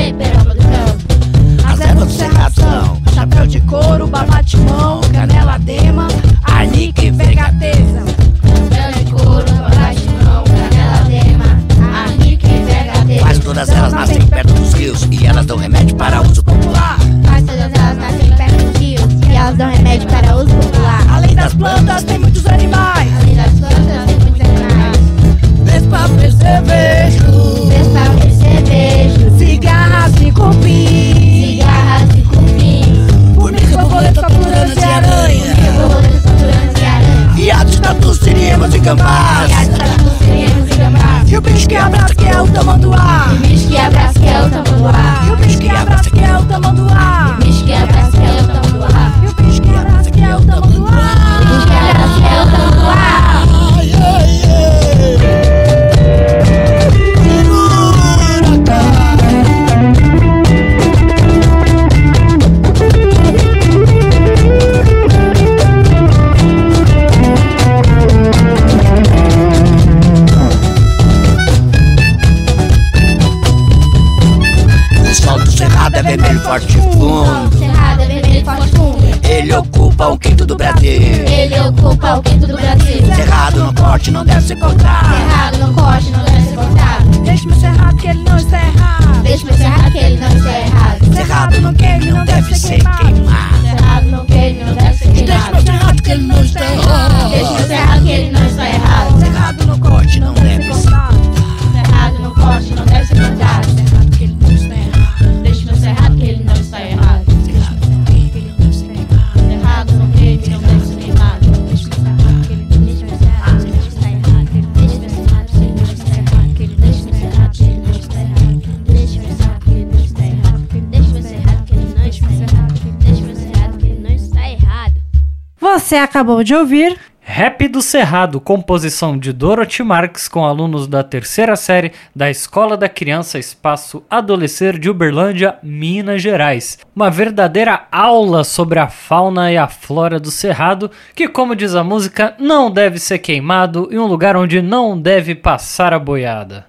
De ouvir Rap do Cerrado, composição de Dorothy Marques com alunos da terceira série da Escola da Criança Espaço Adolescer de Uberlândia, Minas Gerais. Uma verdadeira aula sobre a fauna e a flora do Cerrado, que, como diz a música, não deve ser queimado e um lugar onde não deve passar a boiada.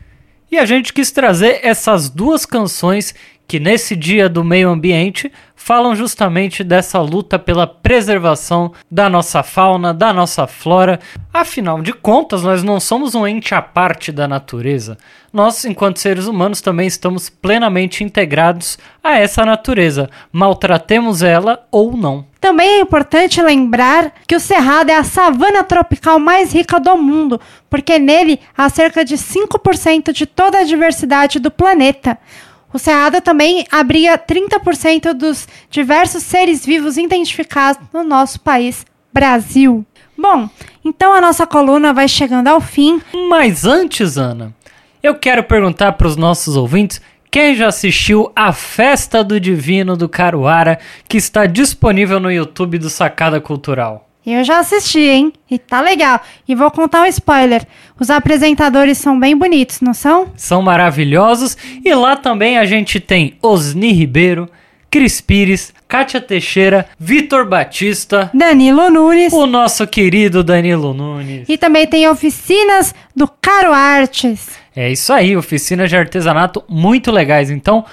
E a gente quis trazer essas duas canções que nesse dia do meio ambiente falam justamente dessa luta pela preservação da nossa fauna, da nossa flora. Afinal de contas, nós não somos um ente à parte da natureza. Nós, enquanto seres humanos, também estamos plenamente integrados a essa natureza, maltratemos ela ou não. Também é importante lembrar que o Cerrado é a savana tropical mais rica do mundo, porque nele há cerca de 5% de toda a diversidade do planeta. O Cerrado também abriga 30% dos diversos seres vivos identificados no nosso país, Brasil. Bom, então a nossa coluna vai chegando ao fim. Mas antes, Ana, eu quero perguntar para os nossos ouvintes quem já assistiu a Festa do Divino do Caruara, que está disponível no YouTube do Sacada Cultural. Eu já assisti, hein? E tá legal. E vou contar um spoiler. Os apresentadores são bem bonitos, não são? São maravilhosos. E lá também a gente tem Osni Ribeiro, Cris Pires, Kátia Teixeira, Vitor Batista, Danilo Nunes, o nosso querido Danilo Nunes. E também tem oficinas do Caro Artes. É isso aí, oficinas de artesanato muito legais. Então,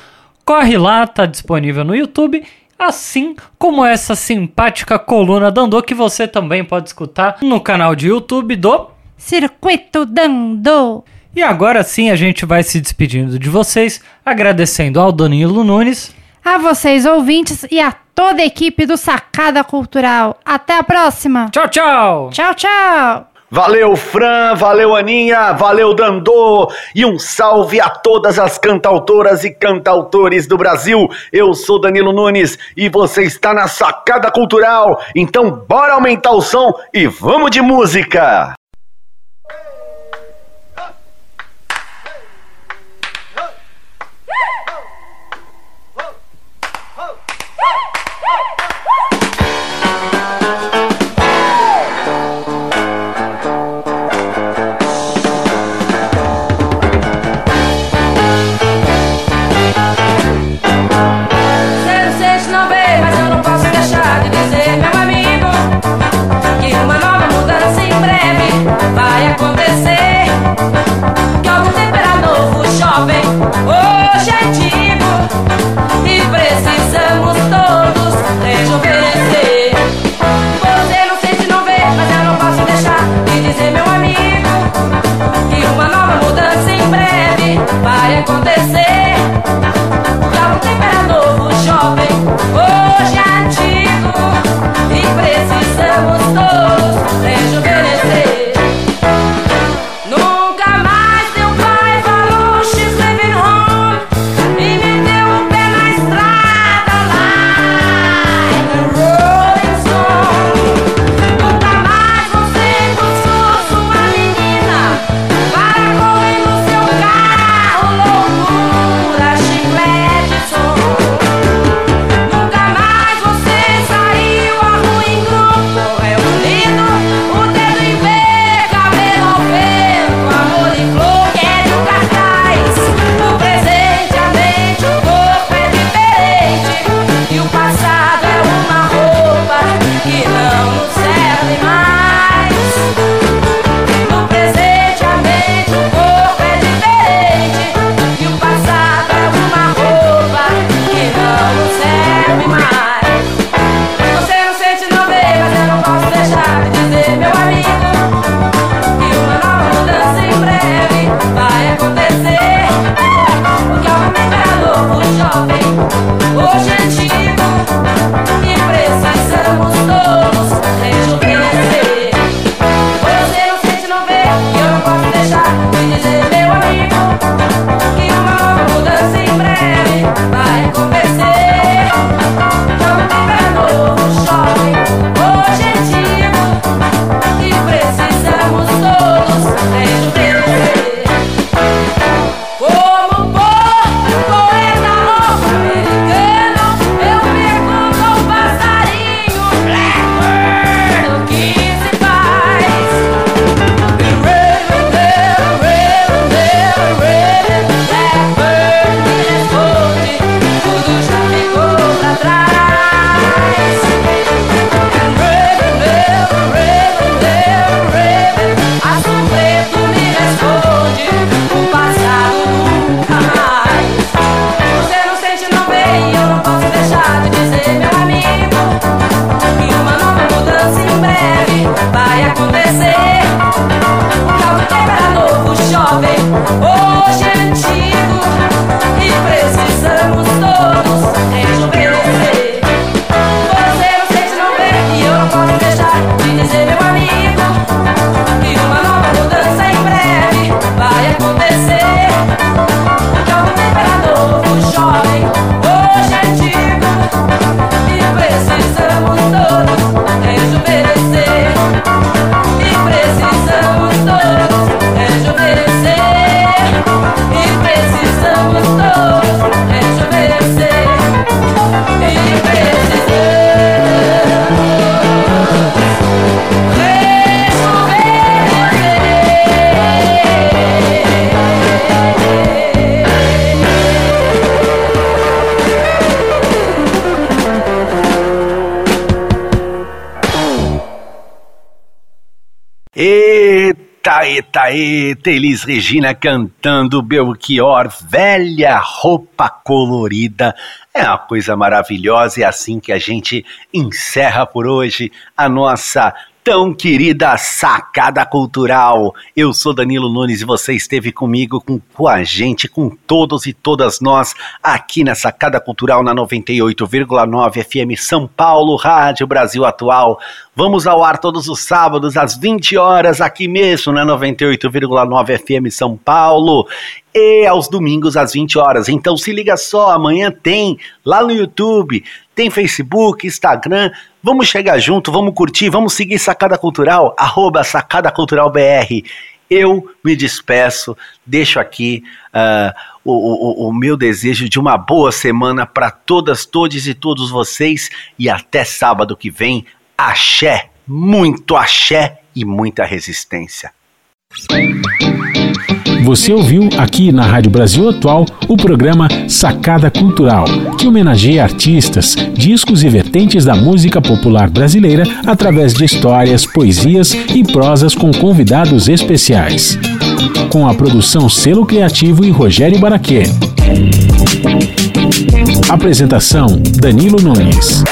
corre lá, tá disponível no YouTube assim como essa simpática coluna Dandô que você também pode escutar no canal de YouTube do Circuito Dandô. E agora sim a gente vai se despedindo de vocês, agradecendo ao Danilo Nunes, a vocês ouvintes e a toda a equipe do Sacada Cultural. Até a próxima. Tchau, tchau. Tchau, tchau. Valeu, Fran, valeu, Aninha, valeu, Dandô, e um salve a todas as cantautoras e cantautores do Brasil. Eu sou Danilo Nunes e você está na Sacada Cultural. Então, bora aumentar o som e vamos de música! acontecer. Eita, eita, Elis Regina cantando Belchior, velha roupa colorida. É uma coisa maravilhosa, é assim que a gente encerra por hoje a nossa tão querida Sacada Cultural. Eu sou Danilo Nunes e você esteve comigo, com, com a gente, com todos e todas nós aqui na Sacada Cultural na 98,9 FM São Paulo, Rádio Brasil Atual. Vamos ao ar todos os sábados às 20 horas aqui mesmo na 98,9 FM São Paulo e aos domingos às 20 horas. Então se liga só, amanhã tem lá no YouTube, tem Facebook, Instagram. Vamos chegar junto, vamos curtir, vamos seguir Sacada Cultural, arroba Sacada Cultural BR. Eu me despeço, deixo aqui uh, o, o, o, meu desejo de uma boa semana para todas, todos e todos vocês e até sábado que vem. Axé, muito axé e muita resistência. Você ouviu aqui na Rádio Brasil Atual o programa Sacada Cultural, que homenageia artistas, discos e vertentes da música popular brasileira através de histórias, poesias e prosas com convidados especiais. Com a produção Selo Criativo e Rogério Baraquê. Apresentação: Danilo Nunes.